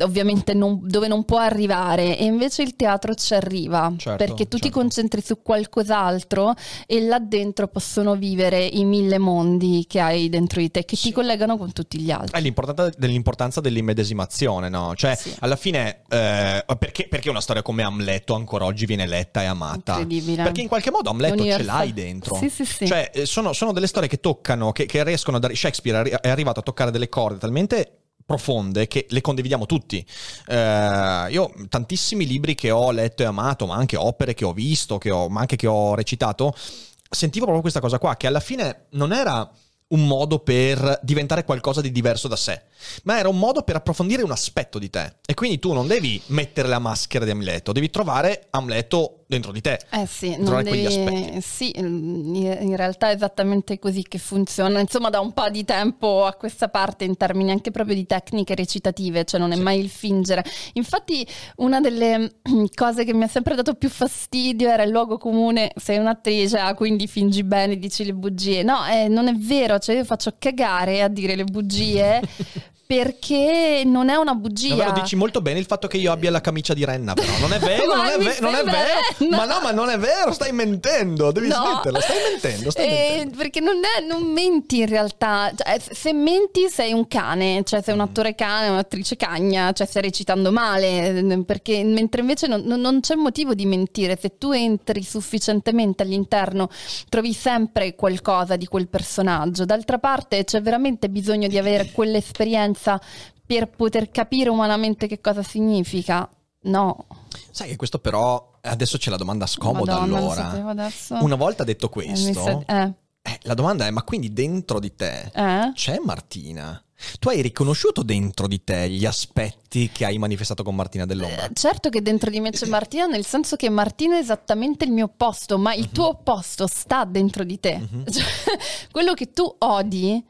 ovviamente non- dove non può arrivare e invece il teatro ci arriva Certo, perché tu ti certo. concentri su qualcos'altro e là dentro possono vivere i mille mondi che hai dentro di te che ti collegano con tutti gli altri. È l'importanza, dell'importanza dell'immedesimazione, no? Cioè, Sì. alla fine, eh, perché, perché una storia come Amleto ancora oggi viene letta e amata? Incredibile. Perché in qualche modo Amleto ce Universal- l'hai dentro. Sì, sì, sì. Cioè, eh, sono, sono delle storie che toccano, che, che riescono a dare. Shakespeare è arrivato a toccare delle corde talmente profonde che le condividiamo tutti. Eh, io tantissimi libri che ho letto e amato, ma anche opere che ho visto, che ho, ma anche che ho recitato, sentivo proprio questa cosa qua, che alla fine non era un modo per diventare qualcosa di diverso da sé, ma era un modo per approfondire un aspetto di te. E quindi tu non devi mettere la maschera di Amleto, devi trovare Amleto dentro di te. Eh sì, non devi... sì, in realtà è esattamente così che funziona, insomma da un po' di tempo a questa parte in termini anche proprio di tecniche recitative, cioè non è mai il fingere. Infatti una delle cose che mi ha sempre dato più fastidio era il luogo comune, sei un'attrice, ah, quindi fingi bene, dici le bugie. No, eh, non è vero, cioè io faccio cagare a dire le bugie *laughs* perché non è una bugia. Davvero dici molto bene il fatto che io abbia la camicia di Renna, però non è vero, *laughs* non è, ve- non è vero. Ma no, ma non è vero, stai mentendo, devi No. smetterla, stai mentendo, stai Eh, mentendo. perché non, è- non menti in realtà, Cioè, se menti sei un cane, cioè sei un Mm. attore cane, un'attrice cagna, cioè stai recitando male, eh, perché mentre invece non- non c'è motivo di mentire, se tu entri sufficientemente all'interno trovi sempre qualcosa di quel personaggio, d'altra parte c'è veramente bisogno di avere quell'esperienza per poter capire umanamente che cosa significa. No, Sai che questo però adesso c'è la domanda scomoda Madonna, lo allora. Una volta detto Eh, questo, sa- eh, eh, la domanda è ma quindi dentro di te eh? c'è Martina? Tu hai riconosciuto dentro di te gli aspetti che hai manifestato con Martina Dell'Ombra? Eh, Certo che dentro di me c'è Martina, nel senso che Martina è esattamente il mio opposto, ma il tuo opposto sta dentro di te. *laughs* Cioè, quello che tu odi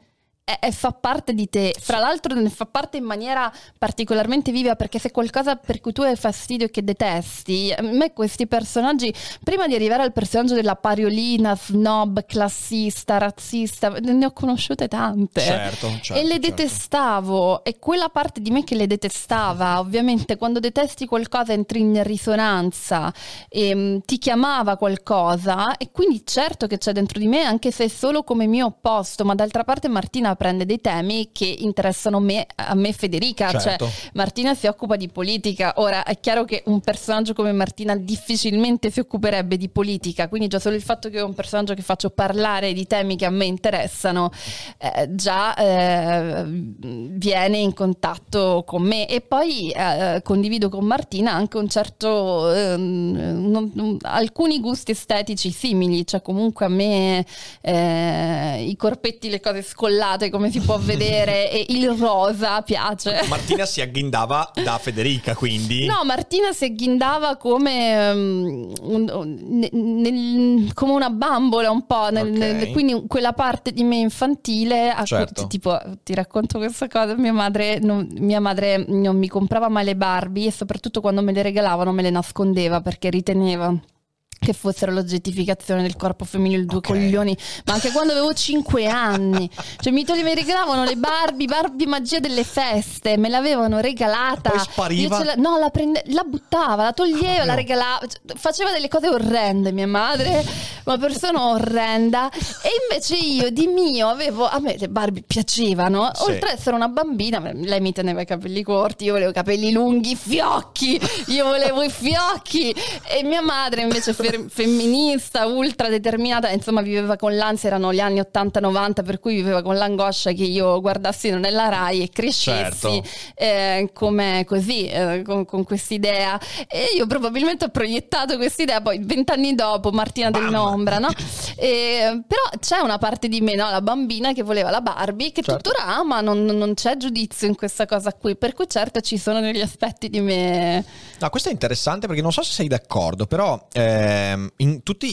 è, fa parte di te. Fra l'altro ne fa parte in maniera particolarmente viva perché se qualcosa per cui tu hai fastidio e che detesti, a me questi personaggi, prima di arrivare al personaggio della pariolina, snob, classista, razzista, ne ho conosciute tante. Certo, certo, e le certo. detestavo e quella parte di me che le detestava, ovviamente quando detesti qualcosa entri in risonanza e mm, ti chiamava qualcosa e quindi certo che c'è dentro di me anche se è solo come mio opposto, ma d'altra parte Martina prende dei temi che interessano me, a me Federica, Certo. cioè Martina si occupa di politica, ora è chiaro che un personaggio come Martina difficilmente si occuperebbe di politica, quindi già solo il fatto che è un personaggio che faccio parlare di temi che a me interessano eh, già eh, viene in contatto con me e poi eh, condivido con Martina anche un certo ehm, non- non- alcuni gusti estetici simili, cioè comunque a me eh, i corpetti, le cose scollate come si può vedere e il rosa piace. Martina si agghindava da Federica, quindi. No, Martina si agghindava come, um, un- un- ne- nel- come una bambola un po', nel- Ok. nel- quindi quella parte di me infantile, a cui- Certo. tipo ti racconto questa cosa, mia madre, non, mia madre non mi comprava mai le Barbie e soprattutto quando me le regalavano me le nascondeva perché riteneva che fossero l'oggettificazione del corpo femminile, due Ok. coglioni, ma anche quando avevo 5 anni, cioè mi, mi regalavano le Barbie, Barbie magia delle feste, me l'avevano regalata. Poi spariva? La, no, la, prende- la buttava, la toglieva, Ah, la regalava, cioè, faceva delle cose orrende mia madre, una persona orrenda e invece io di mio avevo, a me le Barbie piacevano, Sì. oltre ad essere una bambina, lei mi teneva i capelli corti, io volevo i capelli lunghi, fiocchi, io volevo i fiocchi e mia madre invece *laughs* femminista, ultra determinata, insomma viveva con l'ansia, erano gli anni 80-90 per cui viveva con l'angoscia che io guardassi nella RAI e crescessi Certo. eh, come così, eh, con, con quest'idea. E io probabilmente ho proiettato quest'idea, poi vent'anni dopo, Martina dell'Ombra, no? E, però c'è una parte di me, no? la bambina che voleva la Barbie, che Certo. tuttora ama, non, non c'è giudizio in questa cosa qui, per cui certo ci sono degli aspetti di me. No, questo è interessante perché non so se sei d'accordo, però ehm, in tutte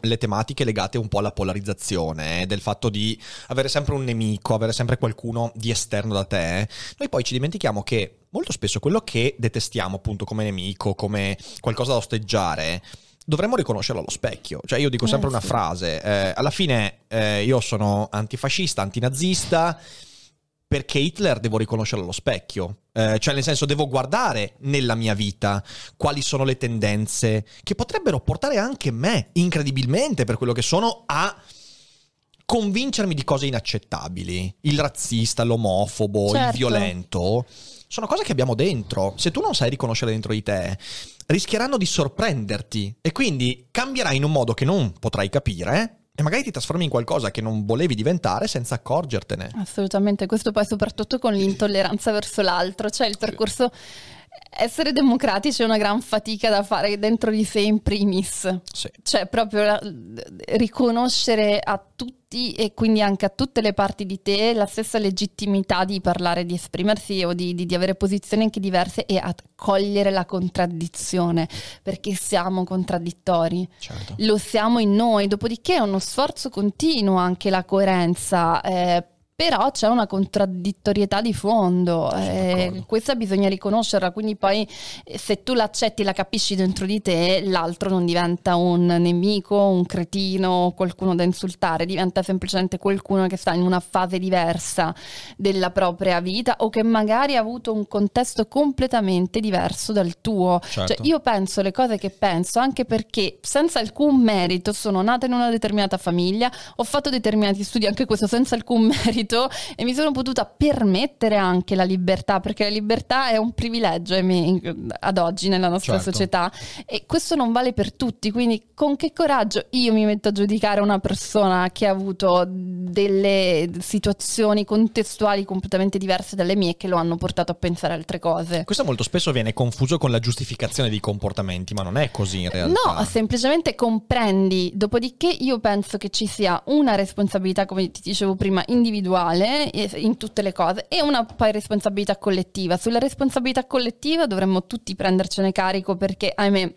le tematiche legate un po' alla polarizzazione, eh, del fatto di avere sempre un nemico, avere sempre qualcuno di esterno da te, noi poi ci dimentichiamo che molto spesso quello che detestiamo appunto come nemico, come qualcosa da osteggiare, dovremmo riconoscerlo allo specchio. Cioè io dico Eh, sempre una frase, eh, alla fine eh, io sono antifascista, antinazista, perché Hitler devo riconoscerlo allo specchio. Eh, cioè, nel senso, devo guardare nella mia vita quali sono le tendenze che potrebbero portare anche me, incredibilmente per quello che sono, a convincermi di cose inaccettabili. Il razzista, l'omofobo, il Certo. violento. Sono cose che abbiamo dentro. Se tu non sai riconoscere dentro di te, rischieranno di sorprenderti e quindi cambierai in un modo che non potrai capire e magari ti trasformi in qualcosa che non volevi diventare senza accorgertene. Assolutamente, questo poi soprattutto con l'intolleranza verso l'altro, cioè il percorso essere democratici è una gran fatica da fare dentro di sé in primis. Sì. Cioè proprio la- riconoscere a tutti e quindi anche a tutte le parti di te la stessa legittimità di parlare, di esprimersi o di, di- di avere posizioni anche diverse e a cogliere la contraddizione, perché siamo contraddittori Certo. lo siamo in noi, dopodiché è uno sforzo continuo anche la coerenza. eh, però c'è una contraddittorietà di fondo, eh, questa bisogna riconoscerla, quindi poi eh, se tu l'accetti, la capisci dentro di te, l'altro non diventa un nemico, un cretino, qualcuno da insultare, diventa semplicemente qualcuno che sta in una fase diversa della propria vita o che magari ha avuto un contesto completamente diverso dal tuo. Certo. Cioè, io penso le cose che penso anche perché senza alcun merito sono nata in una determinata famiglia, ho fatto determinati studi, anche questo senza alcun *laughs* merito, e mi sono potuta permettere anche la libertà, perché la libertà è un privilegio ahimè, ad oggi nella nostra Certo. società e questo non vale per tutti, quindi con che coraggio io mi metto a giudicare una persona che ha avuto delle situazioni contestuali completamente diverse dalle mie che lo hanno portato a pensare altre cose. Questo molto spesso viene confuso con la giustificazione dei comportamenti, ma non è così in realtà. No, semplicemente comprendi. Dopodiché io penso che ci sia una responsabilità, come ti dicevo prima, individuale eh, in tutte le cose e una poi responsabilità collettiva. Sulla responsabilità collettiva dovremmo tutti prendercene carico perché, ahimè,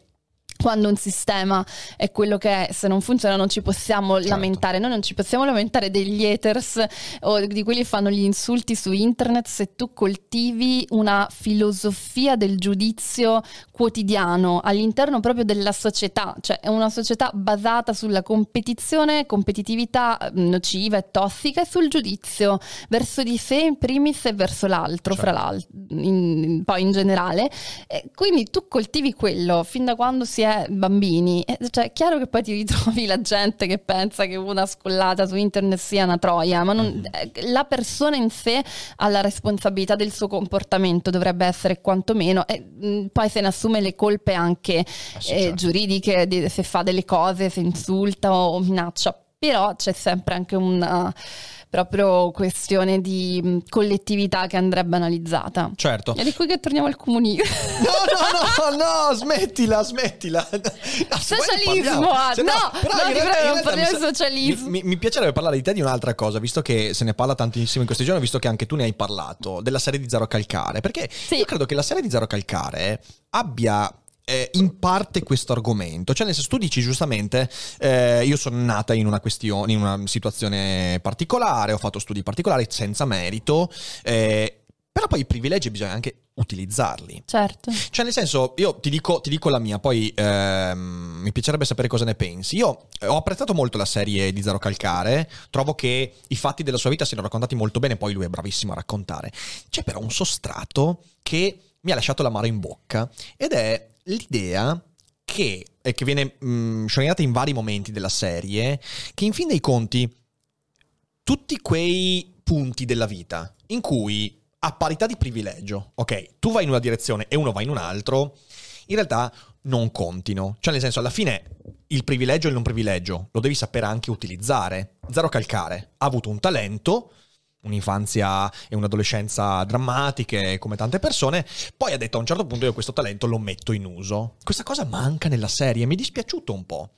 quando un sistema è quello che è, se non funziona non ci possiamo Certo. lamentare, noi non ci possiamo lamentare degli haters o di quelli che fanno gli insulti su internet se tu coltivi una filosofia del giudizio quotidiano all'interno proprio della società, cioè è una società basata sulla competizione, competitività eh, nociva e tossica e sul giudizio verso di sé in primis e verso l'altro, Certo. fra l'altro, in- poi in generale. E quindi tu coltivi quello fin da quando si è bambini. E, cioè, è chiaro che poi ti ritrovi la gente che pensa che una scollata su internet sia una troia, ma non- eh, la persona in sé ha la responsabilità del suo comportamento, dovrebbe essere quantomeno, e mh, poi se ne assume le colpe anche sì, eh, certo. giuridiche, di- se fa delle cose, se insulta o minaccia. Però c'è sempre anche una proprio questione di collettività che andrebbe analizzata. Certo. È di qui che torniamo al comunismo. No, no, no, no, smettila, smettila. No, Socialismo, ah, Se no, però no, in realtà- prego, non parliamo di socialismo. Mi, mi- piacerebbe parlare di te di un'altra cosa, visto che se ne parla tantissimo in questi giorni, visto che anche tu ne hai parlato, della serie di Zero Calcare, perché io credo che la serie di Zero Calcare abbia eh, in parte questo argomento, cioè nel senso tu dici giustamente eh, io sono nata in una questione, in una situazione particolare, ho fatto studi particolari senza merito, eh, però poi i privilegi bisogna anche utilizzarli. Certo. Cioè, nel senso, io ti dico, ti dico la mia, poi ehm, mi piacerebbe sapere cosa ne pensi. Io eh, ho apprezzato molto la serie di Zero Calcare, trovo che i fatti della sua vita siano raccontati molto bene, poi lui è bravissimo a raccontare. C'è però un sostrato che mi ha lasciato l'amaro in bocca ed è l'idea che, e che viene mh, sciorinata in vari momenti della serie, che in fin dei conti tutti quei punti della vita in cui a parità di privilegio, ok, tu vai in una direzione e uno va in un altro, in realtà non contino. Cioè, nel senso, alla fine il privilegio e il non privilegio lo devi sapere anche utilizzare. Zero Calcare ha avuto un talento, un'infanzia e un'adolescenza drammatiche come tante persone, poi ha detto a un certo punto io questo talento lo metto in uso. Questa cosa manca nella serie, mi è dispiaciuto un po'.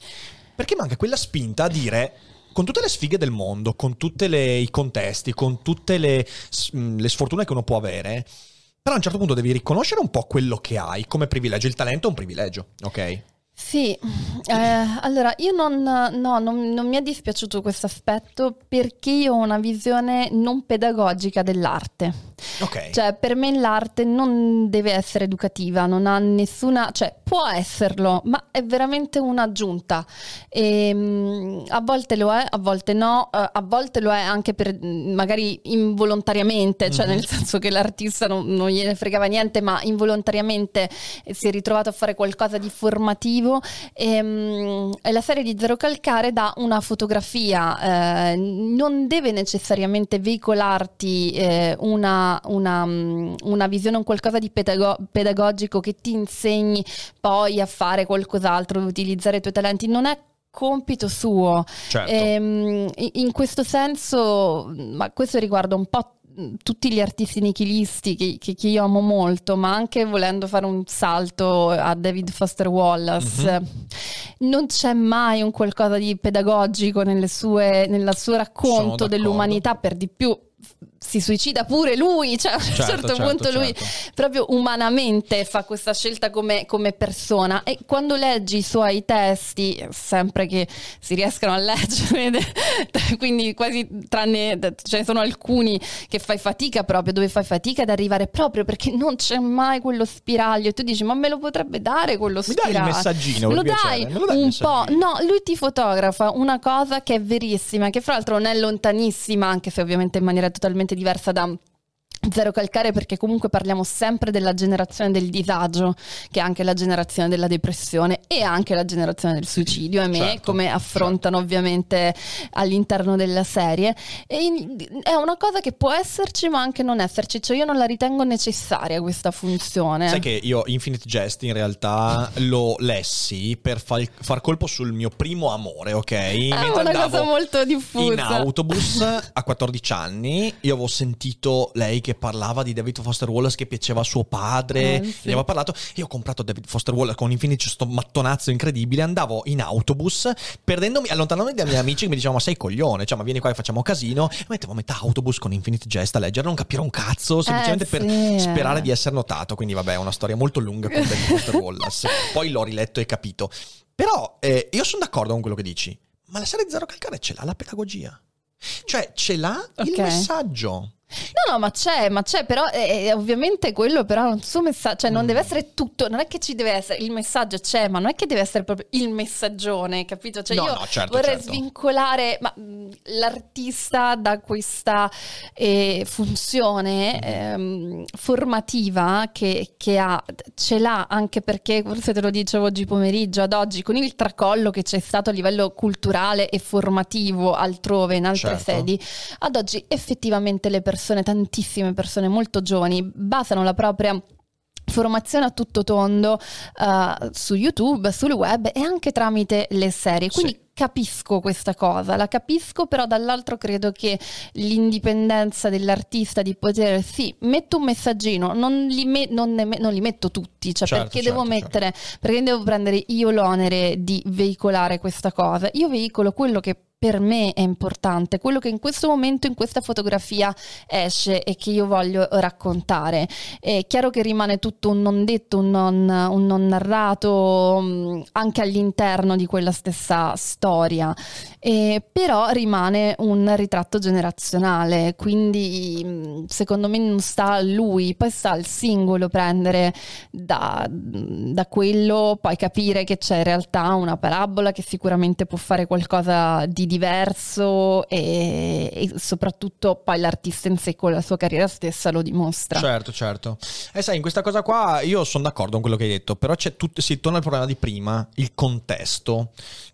Perché manca quella spinta a dire con tutte le sfighe del mondo, con tutti i contesti, con tutte le, mh, le sfortune che uno può avere, però a un certo punto devi riconoscere un po' quello che hai come privilegio. Il talento è un privilegio, ok? Sì, eh, allora io non, no, non, non mi è dispiaciuto questo aspetto perché io ho una visione non pedagogica dell'arte. Ok. Cioè, per me l'arte non deve essere educativa, non ha nessuna, cioè può esserlo, ma è veramente un'aggiunta. E, mm, a volte lo è, a volte no, eh, a volte lo è anche per mm, magari involontariamente, cioè Mhm. nel senso che l'artista non, non gliene fregava niente, ma involontariamente si è ritrovato a fare qualcosa di formativo. E, mm, e la serie di Zero Calcare dà una fotografia, eh, non deve necessariamente veicolarti eh, una, una, mm, una visione, un qualcosa di pedago- pedagogico che ti insegni poi a fare qualcos'altro, ad utilizzare i tuoi talenti. Non è compito suo. Certo. Ehm, in questo senso, ma questo riguarda un po' tutti gli artisti nichilisti che, che- che io amo molto, ma anche volendo fare un salto a David Foster Wallace, Mhm. non c'è mai un qualcosa di pedagogico nelle sue, nel suo racconto dell'umanità, per di più si suicida pure lui, cioè a un Certo, certo, certo, punto lui certo. proprio umanamente fa questa scelta come, come persona e quando leggi i suoi testi, sempre che si riescano a leggere, *laughs* quindi quasi tranne ce ne sono alcuni che fai fatica proprio, dove fai fatica ad arrivare proprio perché non c'è mai quello spiraglio e tu dici ma me lo potrebbe dare quello Mi dai il spiraglio? messaggino, Me lo dai Me lo dai un po', no, lui ti fotografa una cosa che è verissima, che fra l'altro non è lontanissima, anche se ovviamente in maniera totalmente diversa da Zero calcare perché comunque parliamo sempre della generazione del disagio, che è anche la generazione della depressione e anche la generazione del suicidio, ahimè, Certo, come affrontano ovviamente all'interno della serie. E è una cosa che può esserci ma anche non esserci, cioè io non la ritengo necessaria questa funzione. Sai che io Infinite Jest in realtà lo lessi per far, far colpo sul mio primo amore, ok? è Mentre una cosa molto diffusa. in autobus a 14 anni, io avevo sentito lei che che parlava di David Foster Wallace che piaceva a suo padre, Eh, sì. gli aveva parlato. Io ho comprato David Foster Wallace con Infinity, sto mattonazzo incredibile. Andavo in autobus, perdendomi, allontanandomi dai miei amici che mi dicevano: Ma sei coglione, cioè, ma vieni qua e facciamo casino. E mettevo metà autobus con Infinity Jest a leggere, non capire un cazzo, semplicemente per sì, eh. sperare di essere notato. Quindi, vabbè, è una storia molto lunga con David Foster Wallace. *laughs* Poi l'ho riletto e capito. Però eh, io sono d'accordo con quello che dici. Ma la serie Zero Calcare ce l'ha la pedagogia. Cioè, ce l'ha il Ok. messaggio. No, no, ma c'è, ma c'è, però eh, eh, ovviamente quello però è un suo messaggio, cioè non deve essere tutto, non è che ci deve essere, il messaggio c'è, ma non è che deve essere proprio il messaggione, capito? Cioè No, io no, certo, vorrei certo. svincolare ma, mh, l'artista da questa eh, funzione ehm, formativa che, che ha, ce l'ha anche perché, forse te lo dicevo oggi pomeriggio, ad oggi, con il tracollo che c'è stato a livello culturale e formativo altrove, in altre Certo. sedi, ad oggi effettivamente le persone, tantissime persone molto giovani, basano la propria formazione a tutto tondo eh, su YouTube, sul web e anche tramite le serie. Quindi Sì. capisco questa cosa, la capisco, però dall'altro credo che l'indipendenza dell'artista di poter, sì, metto un messaggino, non li, me- non me- non li metto tutti, cioè Certo, perché certo, devo mettere, perché devo prendere io l'onere di veicolare questa cosa. Io veicolo quello che per me è importante, quello che in questo momento, in questa fotografia esce e che io voglio raccontare. È chiaro che rimane tutto un non detto, un non, un non narrato mh, anche all'interno di quella stessa storia, Eh, però rimane un ritratto generazionale, quindi mh, secondo me non sta a lui, poi sta al singolo prendere da, da quello, poi capire che c'è in realtà una parabola che sicuramente può fare qualcosa di diverso e, e soprattutto poi l'artista in sé con la sua carriera stessa lo dimostra. Certo, certo. E sai, in questa cosa qua io sono d'accordo con quello che hai detto, però c'è tut- si torna al problema di prima, il contesto.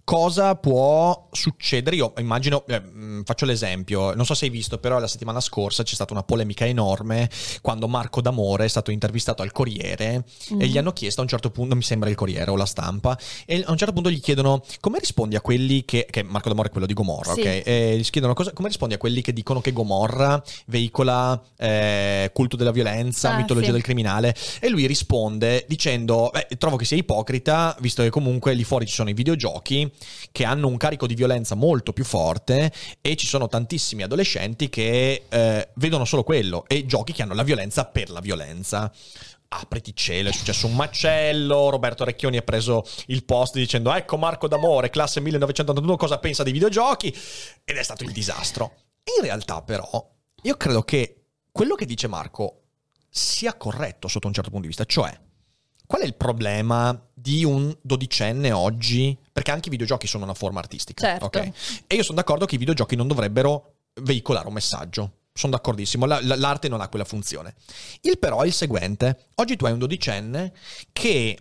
Cosa può succedere? Io immagino, eh, mh, faccio l'esempio, non so se hai visto, però la settimana scorsa c'è stata una polemica enorme quando Marco D'Amore è stato intervistato al Corriere Mm. e gli hanno chiesto a un certo punto, mi sembra il Corriere o la stampa, e a un certo punto gli chiedono come rispondi a quelli che, che Marco D'Amore è quello di Gomorra, Sì. ok? E gli chiedono cosa- come rispondi a quelli che dicono che Gomorra veicola eh, culto della violenza, Ah, mitologia sì. del criminale e lui risponde dicendo "Beh, trovo che sia ipocrita visto che comunque lì fuori ci sono i videogiochi che hanno un carico di violenza molto più forte e ci sono tantissimi adolescenti che eh, vedono solo quello e giochi che hanno la violenza per la violenza apriti cielo, è successo un macello, Roberto Recchioni ha preso il post dicendo ecco Marco D'Amore, classe 1981, cosa pensa dei videogiochi? Ed è stato il disastro. In realtà però, io credo che quello che dice Marco sia corretto sotto un certo punto di vista, cioè qual è il problema di un dodicenne oggi? Perché anche i videogiochi sono una forma artistica, Certo. ok? E io sono d'accordo che i videogiochi non dovrebbero veicolare un messaggio. Sono d'accordissimo, la- la- l'arte non ha quella funzione. Il però è il seguente. Oggi tu hai un dodicenne che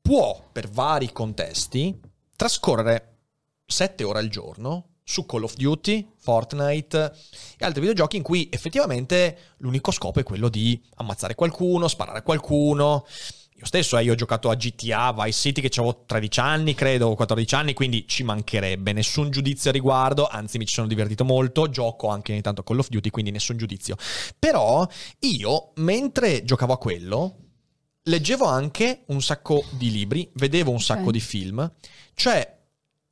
può, per vari contesti, trascorrere 7 ore al giorno su Call of Duty, Fortnite e altri videogiochi in cui effettivamente l'unico scopo è quello di ammazzare qualcuno, sparare a qualcuno. Io stesso, eh, io ho giocato a GTA, Vice City che avevo 13 anni, credo, o 14 anni, quindi ci mancherebbe nessun giudizio a riguardo, anzi mi ci sono divertito molto, gioco anche ogni tanto a Call of Duty, quindi nessun giudizio. Però io, mentre giocavo a quello, leggevo anche un sacco di libri, vedevo un sacco Ok. di film, cioè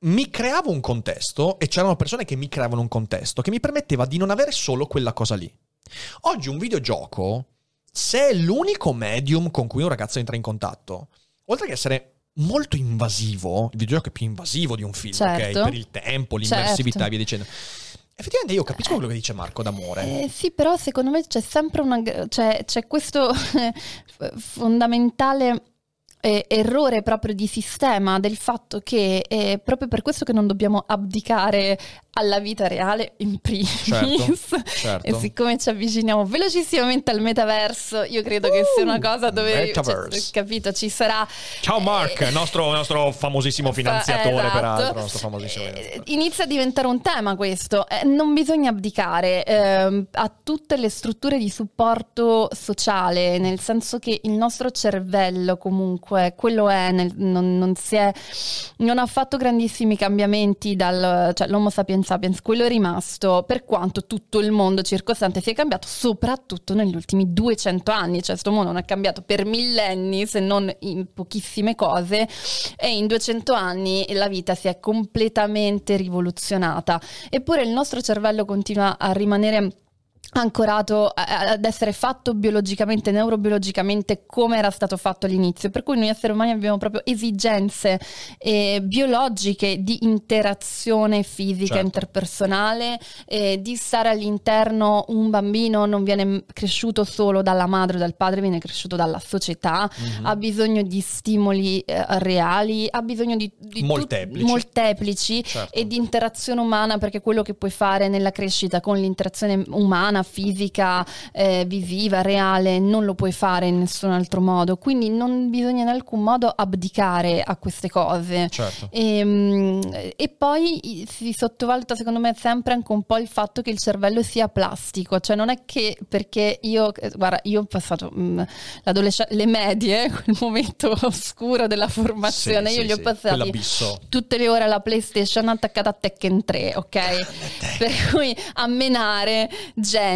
mi creavo un contesto e c'erano persone che mi creavano un contesto che mi permetteva di non avere solo quella cosa lì. Oggi un videogioco, se è l'unico medium con cui un ragazzo entra in contatto, oltre che essere molto invasivo, il videogioco è più invasivo di un film, Certo. ok? Per il tempo, l'immersività Certo. e via dicendo. Effettivamente io capisco quello che dice Marco d'amore. Eh, sì, però secondo me c'è sempre una. C'è, c'è questo *laughs* fondamentale eh, errore proprio di sistema del fatto che è proprio per questo che non dobbiamo abdicare alla vita reale in primis. Certo, certo. E siccome ci avviciniamo velocissimamente al metaverso, io credo che sia una cosa dove. Uh, cioè, capito, ci sarà. Ciao Mark, eh, nostro, nostro famosissimo finanziatore, Esatto. peraltro. Nostro famosissimo Eh, finanziatore. Inizia a diventare un tema questo. Eh, non bisogna abdicare ehm, a tutte le strutture di supporto sociale, nel senso che il nostro cervello comunque comunque quello è, nel- non, non è, non ha fatto grandissimi cambiamenti dal, cioè l'Homo sapiens sapiens, quello è rimasto, per quanto tutto il mondo circostante si è cambiato, soprattutto negli ultimi 200 anni, cioè questo mondo non è cambiato per millenni, se non in pochissime cose, e in 200 anni la vita si è completamente rivoluzionata. Eppure il nostro cervello continua a rimanere ancorato ad essere fatto biologicamente, neurobiologicamente come era stato fatto all'inizio, per cui noi esseri umani abbiamo proprio esigenze eh, biologiche di interazione fisica Certo. interpersonale, eh, di stare all'interno, un bambino non viene cresciuto solo dalla madre o dal padre, viene cresciuto dalla società, Mhm. ha bisogno di stimoli eh, reali, ha bisogno di, di tut- Molteplici. molteplici Certo. e di interazione umana perché quello che puoi fare nella crescita con l'interazione umana, fisica, eh, visiva, reale, non lo puoi fare in nessun altro modo. Quindi non bisogna in alcun modo abdicare a queste cose. Certo. E, mm, e poi si sottovaluta secondo me sempre anche un po' il fatto che il cervello sia plastico, cioè non è che perché io, eh, guarda, io ho passato mm, l'adolescenza, le medie, *laughs* quel momento oscuro della formazione, Sì, io sì, li ho passati tutte le ore alla PlayStation attaccata a Tekken 3, ok? *laughs* Per cui a menare gente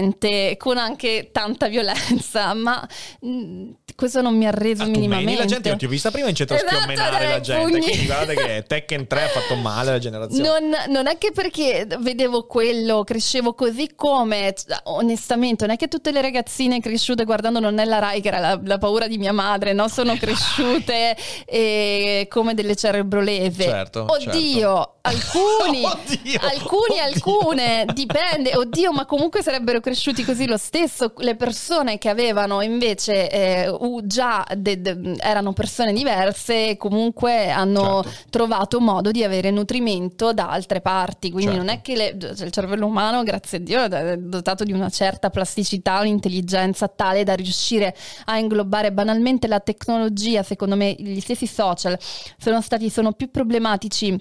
con anche tanta violenza, *laughs* ma mh, questo non mi ha reso Ah, tu minimamente. meni la gente, io ti ho vista prima in centro Esatto, schiommenare dai, la gente. pugni. Quindi guardate che Tekken 3 ha fatto male alla generazione. Non, non è che perché vedevo quello, crescevo così come, onestamente, non è che tutte le ragazzine cresciute guardando Non è la Rai, che era la, la paura di mia madre, no? Sono cresciute eh, come delle cerebroleve. Certo, Oddio, *laughs* alcuni, Oddio, alcuni, oddio. alcune, dipende. Oddio, ma comunque sarebbero cresciuti così lo stesso. Le persone che avevano invece eh, già de- de- erano persone diverse comunque hanno Certo. trovato modo di avere nutrimento da altre parti. Quindi Certo. non è che le- cioè, il cervello umano, grazie a Dio, è dotato di una certa plasticità, un'intelligenza tale da riuscire a inglobare banalmente la tecnologia. Secondo me, gli stessi social sono stati sono più problematici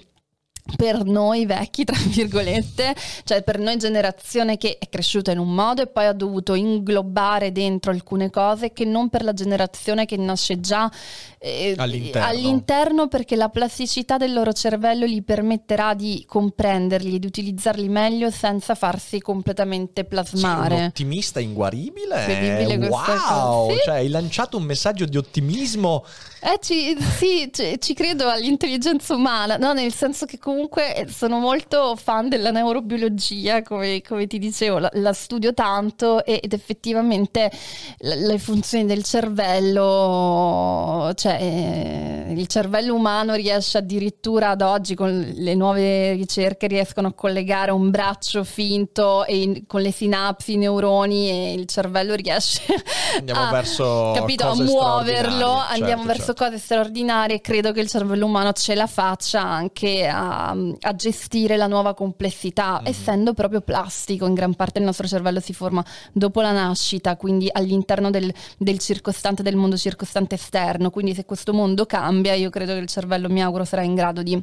per noi vecchi, tra virgolette, cioè per noi generazione che è cresciuta in un modo e poi ha dovuto inglobare dentro alcune cose che non per la generazione che nasce già eh, All'interno. all'interno perché la plasticità del loro cervello gli permetterà di comprenderli, di utilizzarli meglio senza farsi completamente Sei un plasmare. ottimista inguaribile. Incredibile wow! Sì. Cioè, hai lanciato un messaggio di ottimismo. Eh, ci, sì, ci, ci credo all'intelligenza umana, no? nel senso che comunque eh, sono molto fan della neurobiologia, come, come ti dicevo, la, la studio tanto e- ed effettivamente l- le funzioni del cervello, cioè eh, il cervello umano riesce addirittura ad oggi con le nuove ricerche riescono a collegare un braccio finto e con le sinapsi, i neuroni e il cervello riesce *laughs* Andiamo a, verso capito, a muoverlo, straordinarie. andiamo Certo, verso certo. cose straordinarie. Credo che il cervello umano ce la faccia anche a, a gestire la nuova complessità, Mhm. essendo proprio plastico. In gran parte il nostro cervello si forma dopo la nascita, quindi all'interno del, del circostante, del mondo circostante esterno. Quindi se questo mondo cambia, io credo che il cervello, mi auguro, sarà in grado di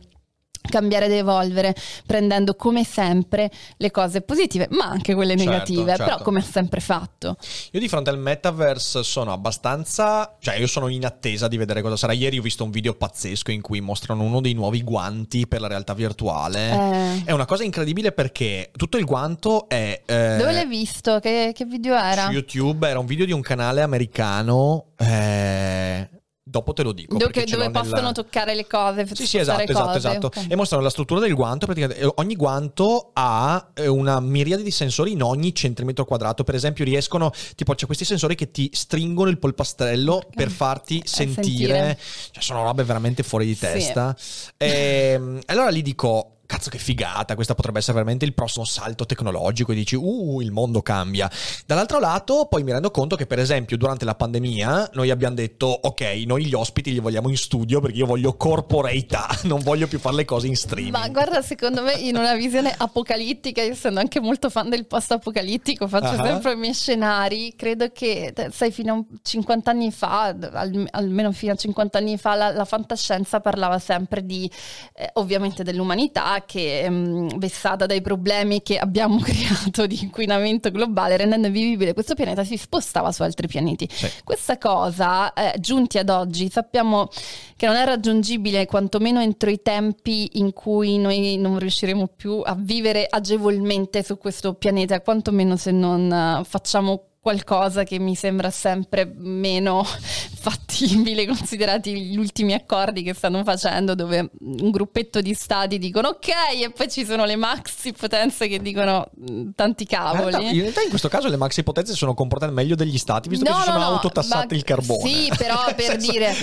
cambiare ed evolvere prendendo come sempre le cose positive ma anche quelle Certo, negative certo. però come ha sempre fatto Io di fronte al metaverse sono abbastanza. Cioè, io sono in attesa di vedere cosa sarà. Ieri ho visto un video pazzesco in cui mostrano uno dei nuovi guanti per la realtà virtuale. Eh. È una cosa incredibile perché tutto il guanto è. eh, Dove l'hai visto? Che, che video era? Su YouTube era un video di un canale americano. eh, dopo te lo dico. Dove, dove possono toccare le cose, Sì, sì, esatto, esatto, cose, esatto. ok. E mostrano la struttura del guanto. Praticamente eh, ogni guanto ha eh, una miriade di sensori in ogni centimetro quadrato. Per esempio, riescono, tipo, c'è questi sensori che ti stringono il polpastrello per farti sentire. sentire. Cioè, sono robe veramente fuori di Sì. testa. E allora lì dico. Cazzo che figata, questa potrebbe essere veramente il prossimo salto tecnologico e dici, uh, il mondo cambia. Dall'altro lato, poi mi rendo conto che, per esempio, durante la pandemia, noi abbiamo detto, ok, noi gli ospiti li vogliamo in studio perché io voglio corporeità, *laughs* non voglio più fare le cose in streaming. Ma guarda, secondo me in una visione apocalittica, io essendo anche molto fan del post-apocalittico, faccio Ah. sempre i miei scenari. Credo che, sai, fino a un- 50 anni fa, al- almeno fino a 50 anni fa, la, la fantascienza parlava sempre di, eh, ovviamente, dell'umanità che mh, vessata dai problemi che abbiamo *laughs* creato di inquinamento globale, rendendo vivibile questo pianeta, si spostava su altri pianeti. Sì. Questa cosa, eh, giunti ad oggi, sappiamo che non è raggiungibile quantomeno entro i tempi in cui noi non riusciremo più a vivere agevolmente su questo pianeta, quantomeno se non eh, facciamo qualcosa che mi sembra sempre meno *laughs* fattibile *laughs* considerati gli ultimi accordi che stanno facendo dove un gruppetto di stati dicono ok e poi ci sono le maxi potenze che dicono mh, tanti In realtà, cavoli. in realtà in questo caso le maxi potenze sono comportate meglio degli stati, visto che No, si sono no, no, autotassati ma- il carbone. Sì, però *laughs* per senso- dire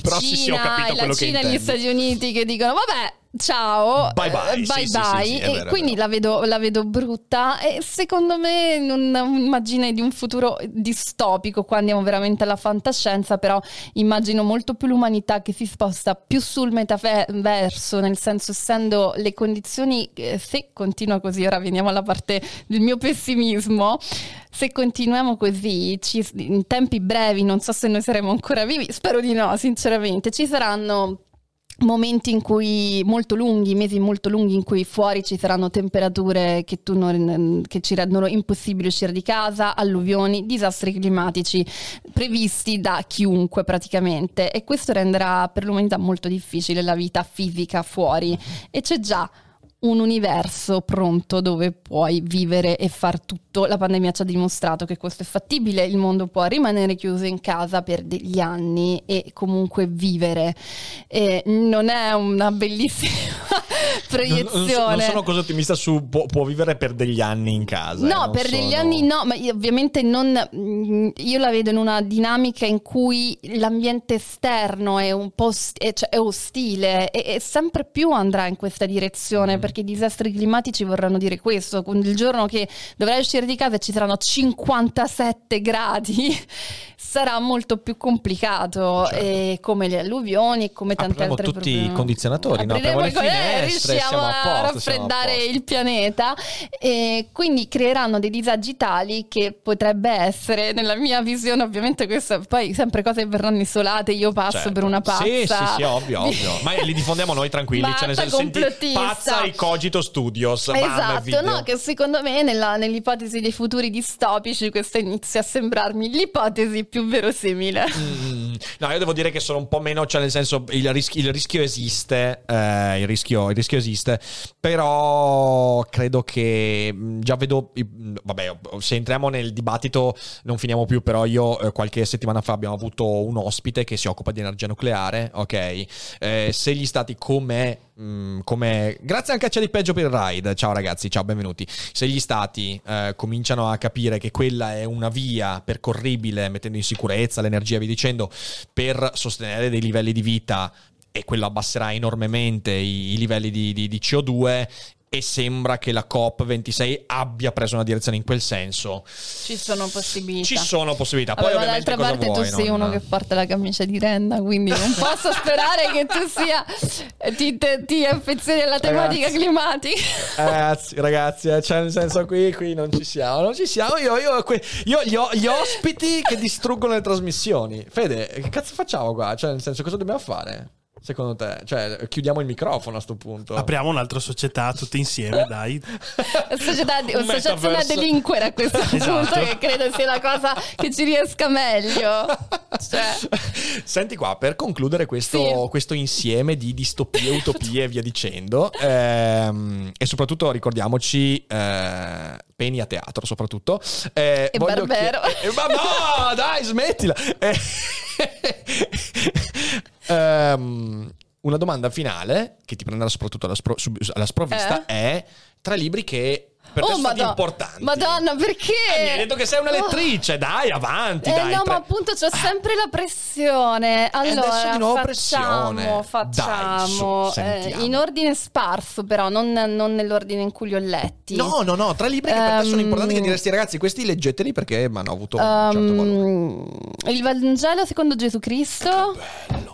però Cina, sì, sì, la quello che Cina e gli. Stati Uniti che dicono vabbè ciao. Bye bye, eh, sì, bye, sì, sì, bye", sì, e vero, quindi la vedo, la vedo brutta. E secondo me non immagine di un futuro distopico qua andiamo veramente alla fantascienza però immagino molto più l'umanità che si sposta più sul metaverso nel senso essendo le condizioni eh, se continua così ora veniamo alla parte del mio pessimismo se continuiamo così, ci- in tempi brevi, non so se noi saremo ancora vivi, spero di no, sinceramente, ci saranno momenti in cui molto lunghi, mesi molto lunghi in cui fuori ci saranno temperature che, non- che ci rendono impossibile uscire di casa, alluvioni, disastri climatici previsti da chiunque praticamente. E questo renderà per l'umanità molto difficile la vita fisica fuori. E c'è già un universo pronto dove puoi vivere e far tutto. La pandemia ci ha dimostrato che questo è fattibile, il mondo può rimanere chiuso in casa per degli anni e comunque vivere. E non è una bellissima *laughs* Non, non proiezione. so- non sono così ottimista su può, può vivere per degli anni in casa. eh, No, non per degli sono- anni no, ma io ovviamente non. mm, Io la vedo in una dinamica in cui l'ambiente esterno è un po' st- è, cioè, è ostile e, e sempre più andrà in questa direzione perché i disastri climatici vorranno dire questo. Il giorno che dovrai uscire di casa e ci saranno 57 gradi *laughs* sarà molto più complicato, e come le alluvioni e come tante Apriamo altre tutti problemi. i condizionatori, no? Apriremo Finestre, riusciamo a a posto, a raffreddare posto. il pianeta e quindi creeranno dei disagi tali che potrebbe essere nella mia visione ovviamente questo poi sempre cose che verranno isolate io passo Certo. per una pazza Sì, sì, sì, ovvio, *laughs* ovvio. Ma li diffondiamo noi tranquilli, cioè nel senso, senti, pazza i cogito studios. Esatto, no, che secondo me nella- nell'ipotesi dei futuri distopici questa inizia a sembrarmi l'ipotesi più verosimile. Mm, no, io devo dire che sono un po' meno, cioè nel senso il, rischi- il rischio esiste, eh, il, rischio, il rischio esiste, però credo che già vedo, vabbè, se entriamo nel dibattito non finiamo più, però io eh, qualche settimana fa abbiamo avuto un ospite che si occupa di energia nucleare, ok? Eh, se gli stati come... mm, come grazie anche a C'è di peggio per il ride. Ciao ragazzi ciao benvenuti. Se gli stati eh, cominciano a capire che quella è una via percorribile mettendo in sicurezza l'energia via dicendo per sostenere dei livelli di vita e quello abbasserà enormemente i livelli di, di- di CO2 e sembra che la COP26 abbia preso una direzione in quel senso Ci sono possibilità. ci sono possibilità poi Vabbè, d'altra parte vuoi, tu sei non- uno che porta la camicia di renda, quindi non *laughs* posso sperare che tu sia ti, te- ti affezioni alla tematica Ragazzi. climatica. Ragazzi, ragazzi, eh, cioè nel senso qui, qui non ci siamo, non ci siamo. Io, io, qui- io gli, ho- gli ospiti che distruggono le trasmissioni. Fede, che cazzo facciamo qua? Cioè, nel senso, cosa dobbiamo fare? Secondo te? Cioè, chiudiamo il microfono a sto punto. Apriamo un'altra società tutti insieme, dai. *laughs* Società di, Un associazione a delinquere a questo Esatto. punto, che credo sia la cosa che ci riesca meglio. Cioè, *laughs* Senti qua, per concludere questo, Sì. questo insieme di distopie, utopie e via dicendo, ehm, e soprattutto ricordiamoci, eh, peni a teatro soprattutto. eh, E Barbero. chie- eh, ma no, dai, smettila! Eh, *laughs* ehm, una domanda finale, che ti prenderà soprattutto alla, spro- alla sprovvista, è tre libri che per te oh, sono stati Madonna. importanti. Madonna, perché? Eh, mi hai detto che sei una lettrice, dai, avanti, Eh dai. no, tre- ma appunto c'ho sempre la pressione. adesso Allora, di nuovo facciamo, pressione. facciamo Dai, su, eh, in ordine sparso, però non, non nell'ordine in cui li ho letti. No, no, no, tre libri che per te sono Ehm, importanti che diresti ragazzi, questi leggeteli perché mi hanno avuto un certo valore. Um, il Vangelo secondo Gesù Cristo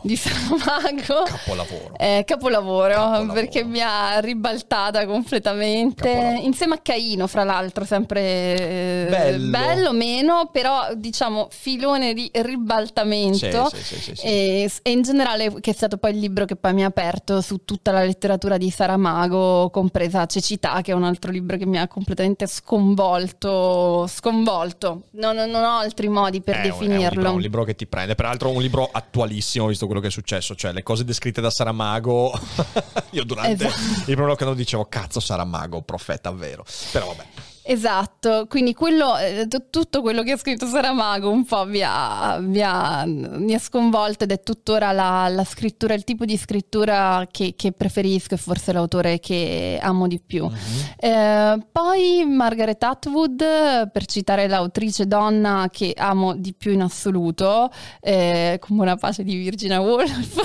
di Saramago. Capolavoro. Eh, capolavoro, Capolavoro. perché mi ha ribaltata completamente Capolavoro. insieme a Caino, fra l'altro, sempre eh, Bello. bello, meno, però diciamo filone di ribaltamento. Sì, sì, sì. E, e in generale, che è stato poi il libro che poi mi ha aperto su tutta la letteratura di Saramago, compresa Cecità, che è un altro libro che mi ha completamente sconvolto. Sconvolto. Non, non ho altri modi per È un- È un, definirlo. libro, un libro che ti prende. Peraltro, un libro attualissimo, visto quello che è successo. Cioè, le cose descritte da Saramago. *laughs* Io durante Esatto. il primo lockdown dicevo: Cazzo, Saramago, profeta vero. Però vabbè. Esatto, quindi quello, eh, tutto quello che ha scritto Saramago un po' mi ha, mi ha- mi ha sconvolto ed è tuttora la, la scrittura, il tipo di scrittura che, che preferisco e forse l'autore che amo di più. Eh, poi Margaret Atwood, per citare l'autrice donna che amo di più in assoluto, eh, con buona pace di Virginia Woolf,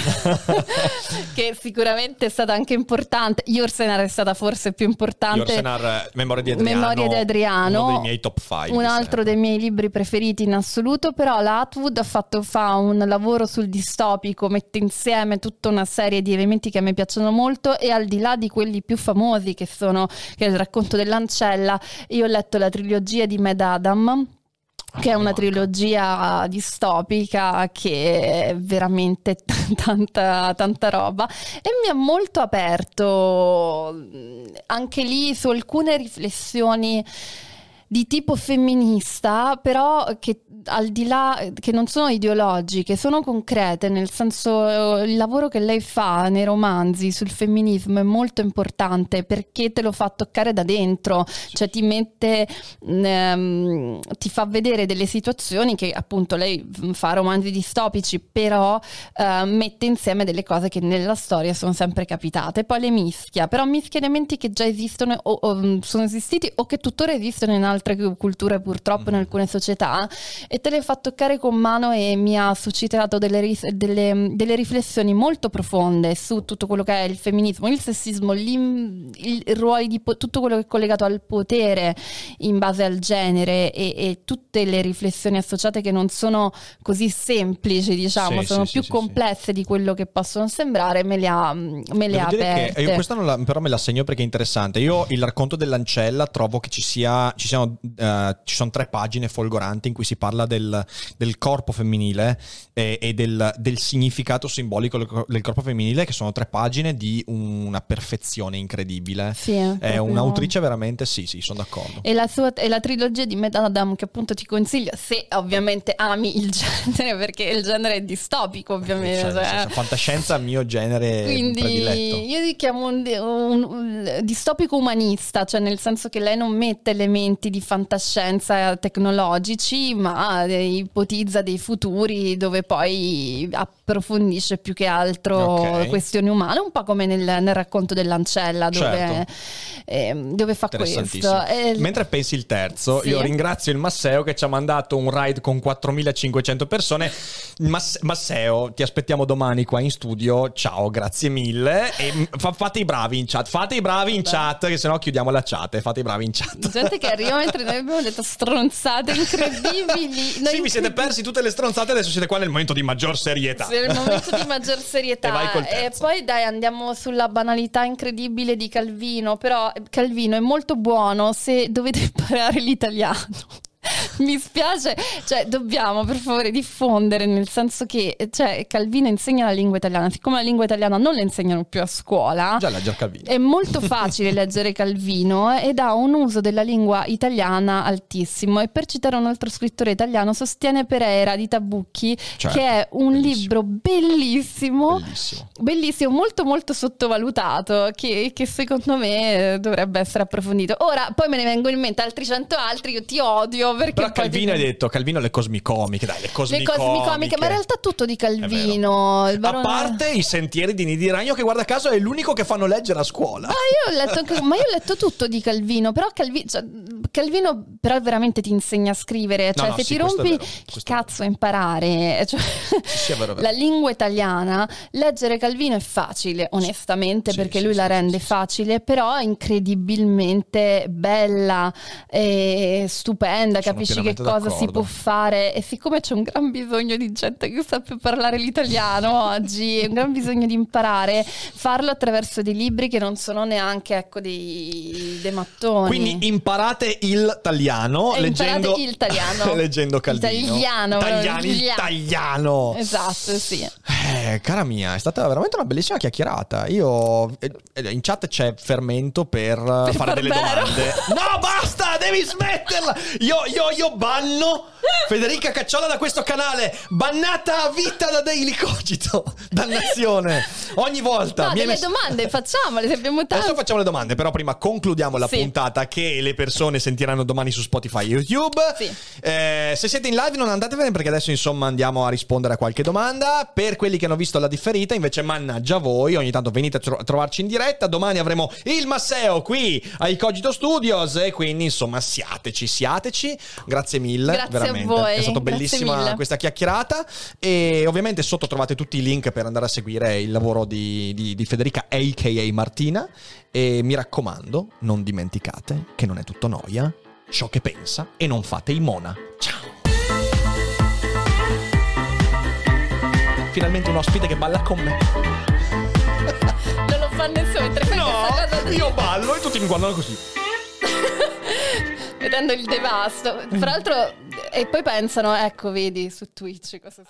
*laughs* che sicuramente è stata anche importante. Yorsenar è stata forse più importante. Yorsenar, Memoria di Adriano. Memoria di Adriano, Uno dei miei top 5. un altro dei miei libri preferiti in assoluto, però la Atwood ha fatto fa un lavoro sul distopico, mette insieme tutta una serie di elementi che a me piacciono molto e al di là di quelli più famosi che sono che è il racconto dell'ancella, io ho letto la trilogia di Mad Adam che è una trilogia distopica che è veramente t- *laughs* tanta, tanta roba e mi ha molto aperto anche lì su alcune riflessioni di tipo femminista, però che al di là, che non sono ideologiche, sono concrete, nel senso eh, il lavoro che lei fa nei romanzi sul femminismo è molto importante perché te lo fa toccare da dentro, cioè ti mette, ehm, ti fa vedere delle situazioni che appunto lei fa romanzi distopici, però eh, mette insieme delle cose che nella storia sono sempre capitate, poi le mischia, però mischia elementi che già esistono o, o, mm, sono esistiti o che tuttora esistono in altre culture purtroppo in alcune società e te le fa toccare con mano e mi ha suscitato delle, ris- delle- delle riflessioni molto profonde su tutto quello che è il femminismo, il sessismo, il, i ruoli di po- tutto quello che è collegato al potere in base al genere e, e tutte le riflessioni associate che non sono così semplici, diciamo, Sì, sono sì, più sì, complesse di quello che possono sembrare, me le ha, me le ha che aperte. io questa non la- però me la segno perché è interessante. Io il racconto dell'ancella trovo che ci sia ci siano eh, ci sono tre pagine folgoranti in cui si parla del, del corpo femminile e, e del, del significato simbolico del cor- del corpo femminile che sono tre pagine di una perfezione incredibile. Sì, È proprio- un'autrice veramente sì, sì, sono d'accordo. E la, sua, e la trilogia di Mad Adam che appunto ti consiglio, se ovviamente ami il *laughs* genere, perché il genere è distopico ovviamente. Cioè, cioè. senso, fantascienza è mio genere Quindi prediletto. io li chiamo un, un- un distopico umanista, cioè nel senso che lei non mette elementi di fantascienza tecnologici, ma eh, ipotizza dei futuri dove poi approfondisce più che altro Ok. questioni umane, un po' come nel, nel racconto dell'ancella dove, Certo. ehm, dove fa questo. E- Mentre pensi il terzo, Sì. io ringrazio il Masseo che ci ha mandato un ride con 4500 persone. Mas- Masseo, ti aspettiamo domani qua in studio. Ciao, grazie mille. E fa- fate i bravi in chat. Fate i bravi in chat, che sennò chiudiamo la chat. Fate i bravi in chat. Gente che arriva mentre noi abbiamo detto stronzate incredibili. Noi sì, vi siete persi tutte le stronzate, adesso siete qua nel momento di maggior serietà. Sì, il momento di maggior serietà. *laughs* E terzo. poi dai, andiamo sulla banalità incredibile di Calvino. Però Calvino è molto buono se dovete imparare l'italiano. Mi spiace, cioè dobbiamo per favore diffondere nel senso che cioè, Calvino insegna la lingua italiana, siccome la lingua italiana non la insegnano più a scuola, Già leggere Calvino. è molto facile leggere Calvino ed ha un uso della lingua italiana altissimo e per citare un altro scrittore italiano sostiene Pereira di Tabucchi Certo, che è un bellissimo. libro bellissimo Bellissimo. bellissimo, molto molto sottovalutato che, che secondo me dovrebbe essere approfondito ora poi me ne vengono in mente altri cento altri io ti odio perché Però Calvino ti- hai detto, Calvino le cosmicomiche, dai, le le cosmicomiche. cosmicomiche ma in realtà tutto di Calvino il A barone- parte i sentieri di Nidi Ragno, che guarda caso è l'unico che fanno leggere a scuola. Ah, io ho letto, anche- ma io ho letto tutto di Calvino, però Calvi- cioè, Calvino però veramente ti insegna a scrivere, cioè no, se sì, ti rompi vero, il cazzo a imparare cioè, sì, vero, *laughs* vero. la lingua italiana, leggere Calvino è facile, onestamente, Sì, perché lui la rende facile, però è incredibilmente bella e stupenda, Sono capisci che cosa si d'accordo. può fare e siccome c'è un gran bisogno di gente che sappia parlare l'italiano *laughs* oggi, un gran bisogno di imparare, farlo attraverso dei libri che non sono neanche ecco dei, dei mattoni. Quindi imparate *laughs* il italiano E leggendo, il italiano. leggendo Calvino. Italiano, Italiani, italiano. italiano. Esatto, sì. Eh, cara mia, è stata veramente una bellissima chiacchierata. Io eh, eh, in chat c'è fermento per, eh, fare delle Barbero. domande. *laughs* No, basta, devi smetterla. Io, io, io banno Federica Cacciola da questo canale. Bannata a vita da Daily Cogito. Dannazione. Ogni volta No, delle messo- domande, facciamole, se abbiamo Adesso tanto. facciamo le domande, però prima concludiamo la Sì. puntata che le persone sentiranno domani su Spotify e YouTube. Sì. Eh, se siete in live non andatevene perché adesso insomma andiamo a rispondere a qualche domanda. Per quelli che hanno visto la differita invece mannaggia voi, ogni tanto venite a tro- trovarci in diretta. Domani avremo il Masseo qui ai Cogito Studios e quindi insomma siateci, siateci. Grazie mille, Grazie a veramente. voi, È grazie bellissima questa chiacchierata e ovviamente sotto trovate tutti i link per andare a seguire il lavoro di, di- di Federica a.k.a. Martina e mi raccomando non dimenticate che non è tutto noia ciò che pensa e non fate i mona. Ciao. Finalmente un ospite che balla con me. *laughs* Non lo fa nessuno, mentre cosa io ballo e tutti mi guardano così. *laughs* Vedendo il devasto. Fra l'altro, e poi pensano, ecco, vedi su Twitch cosa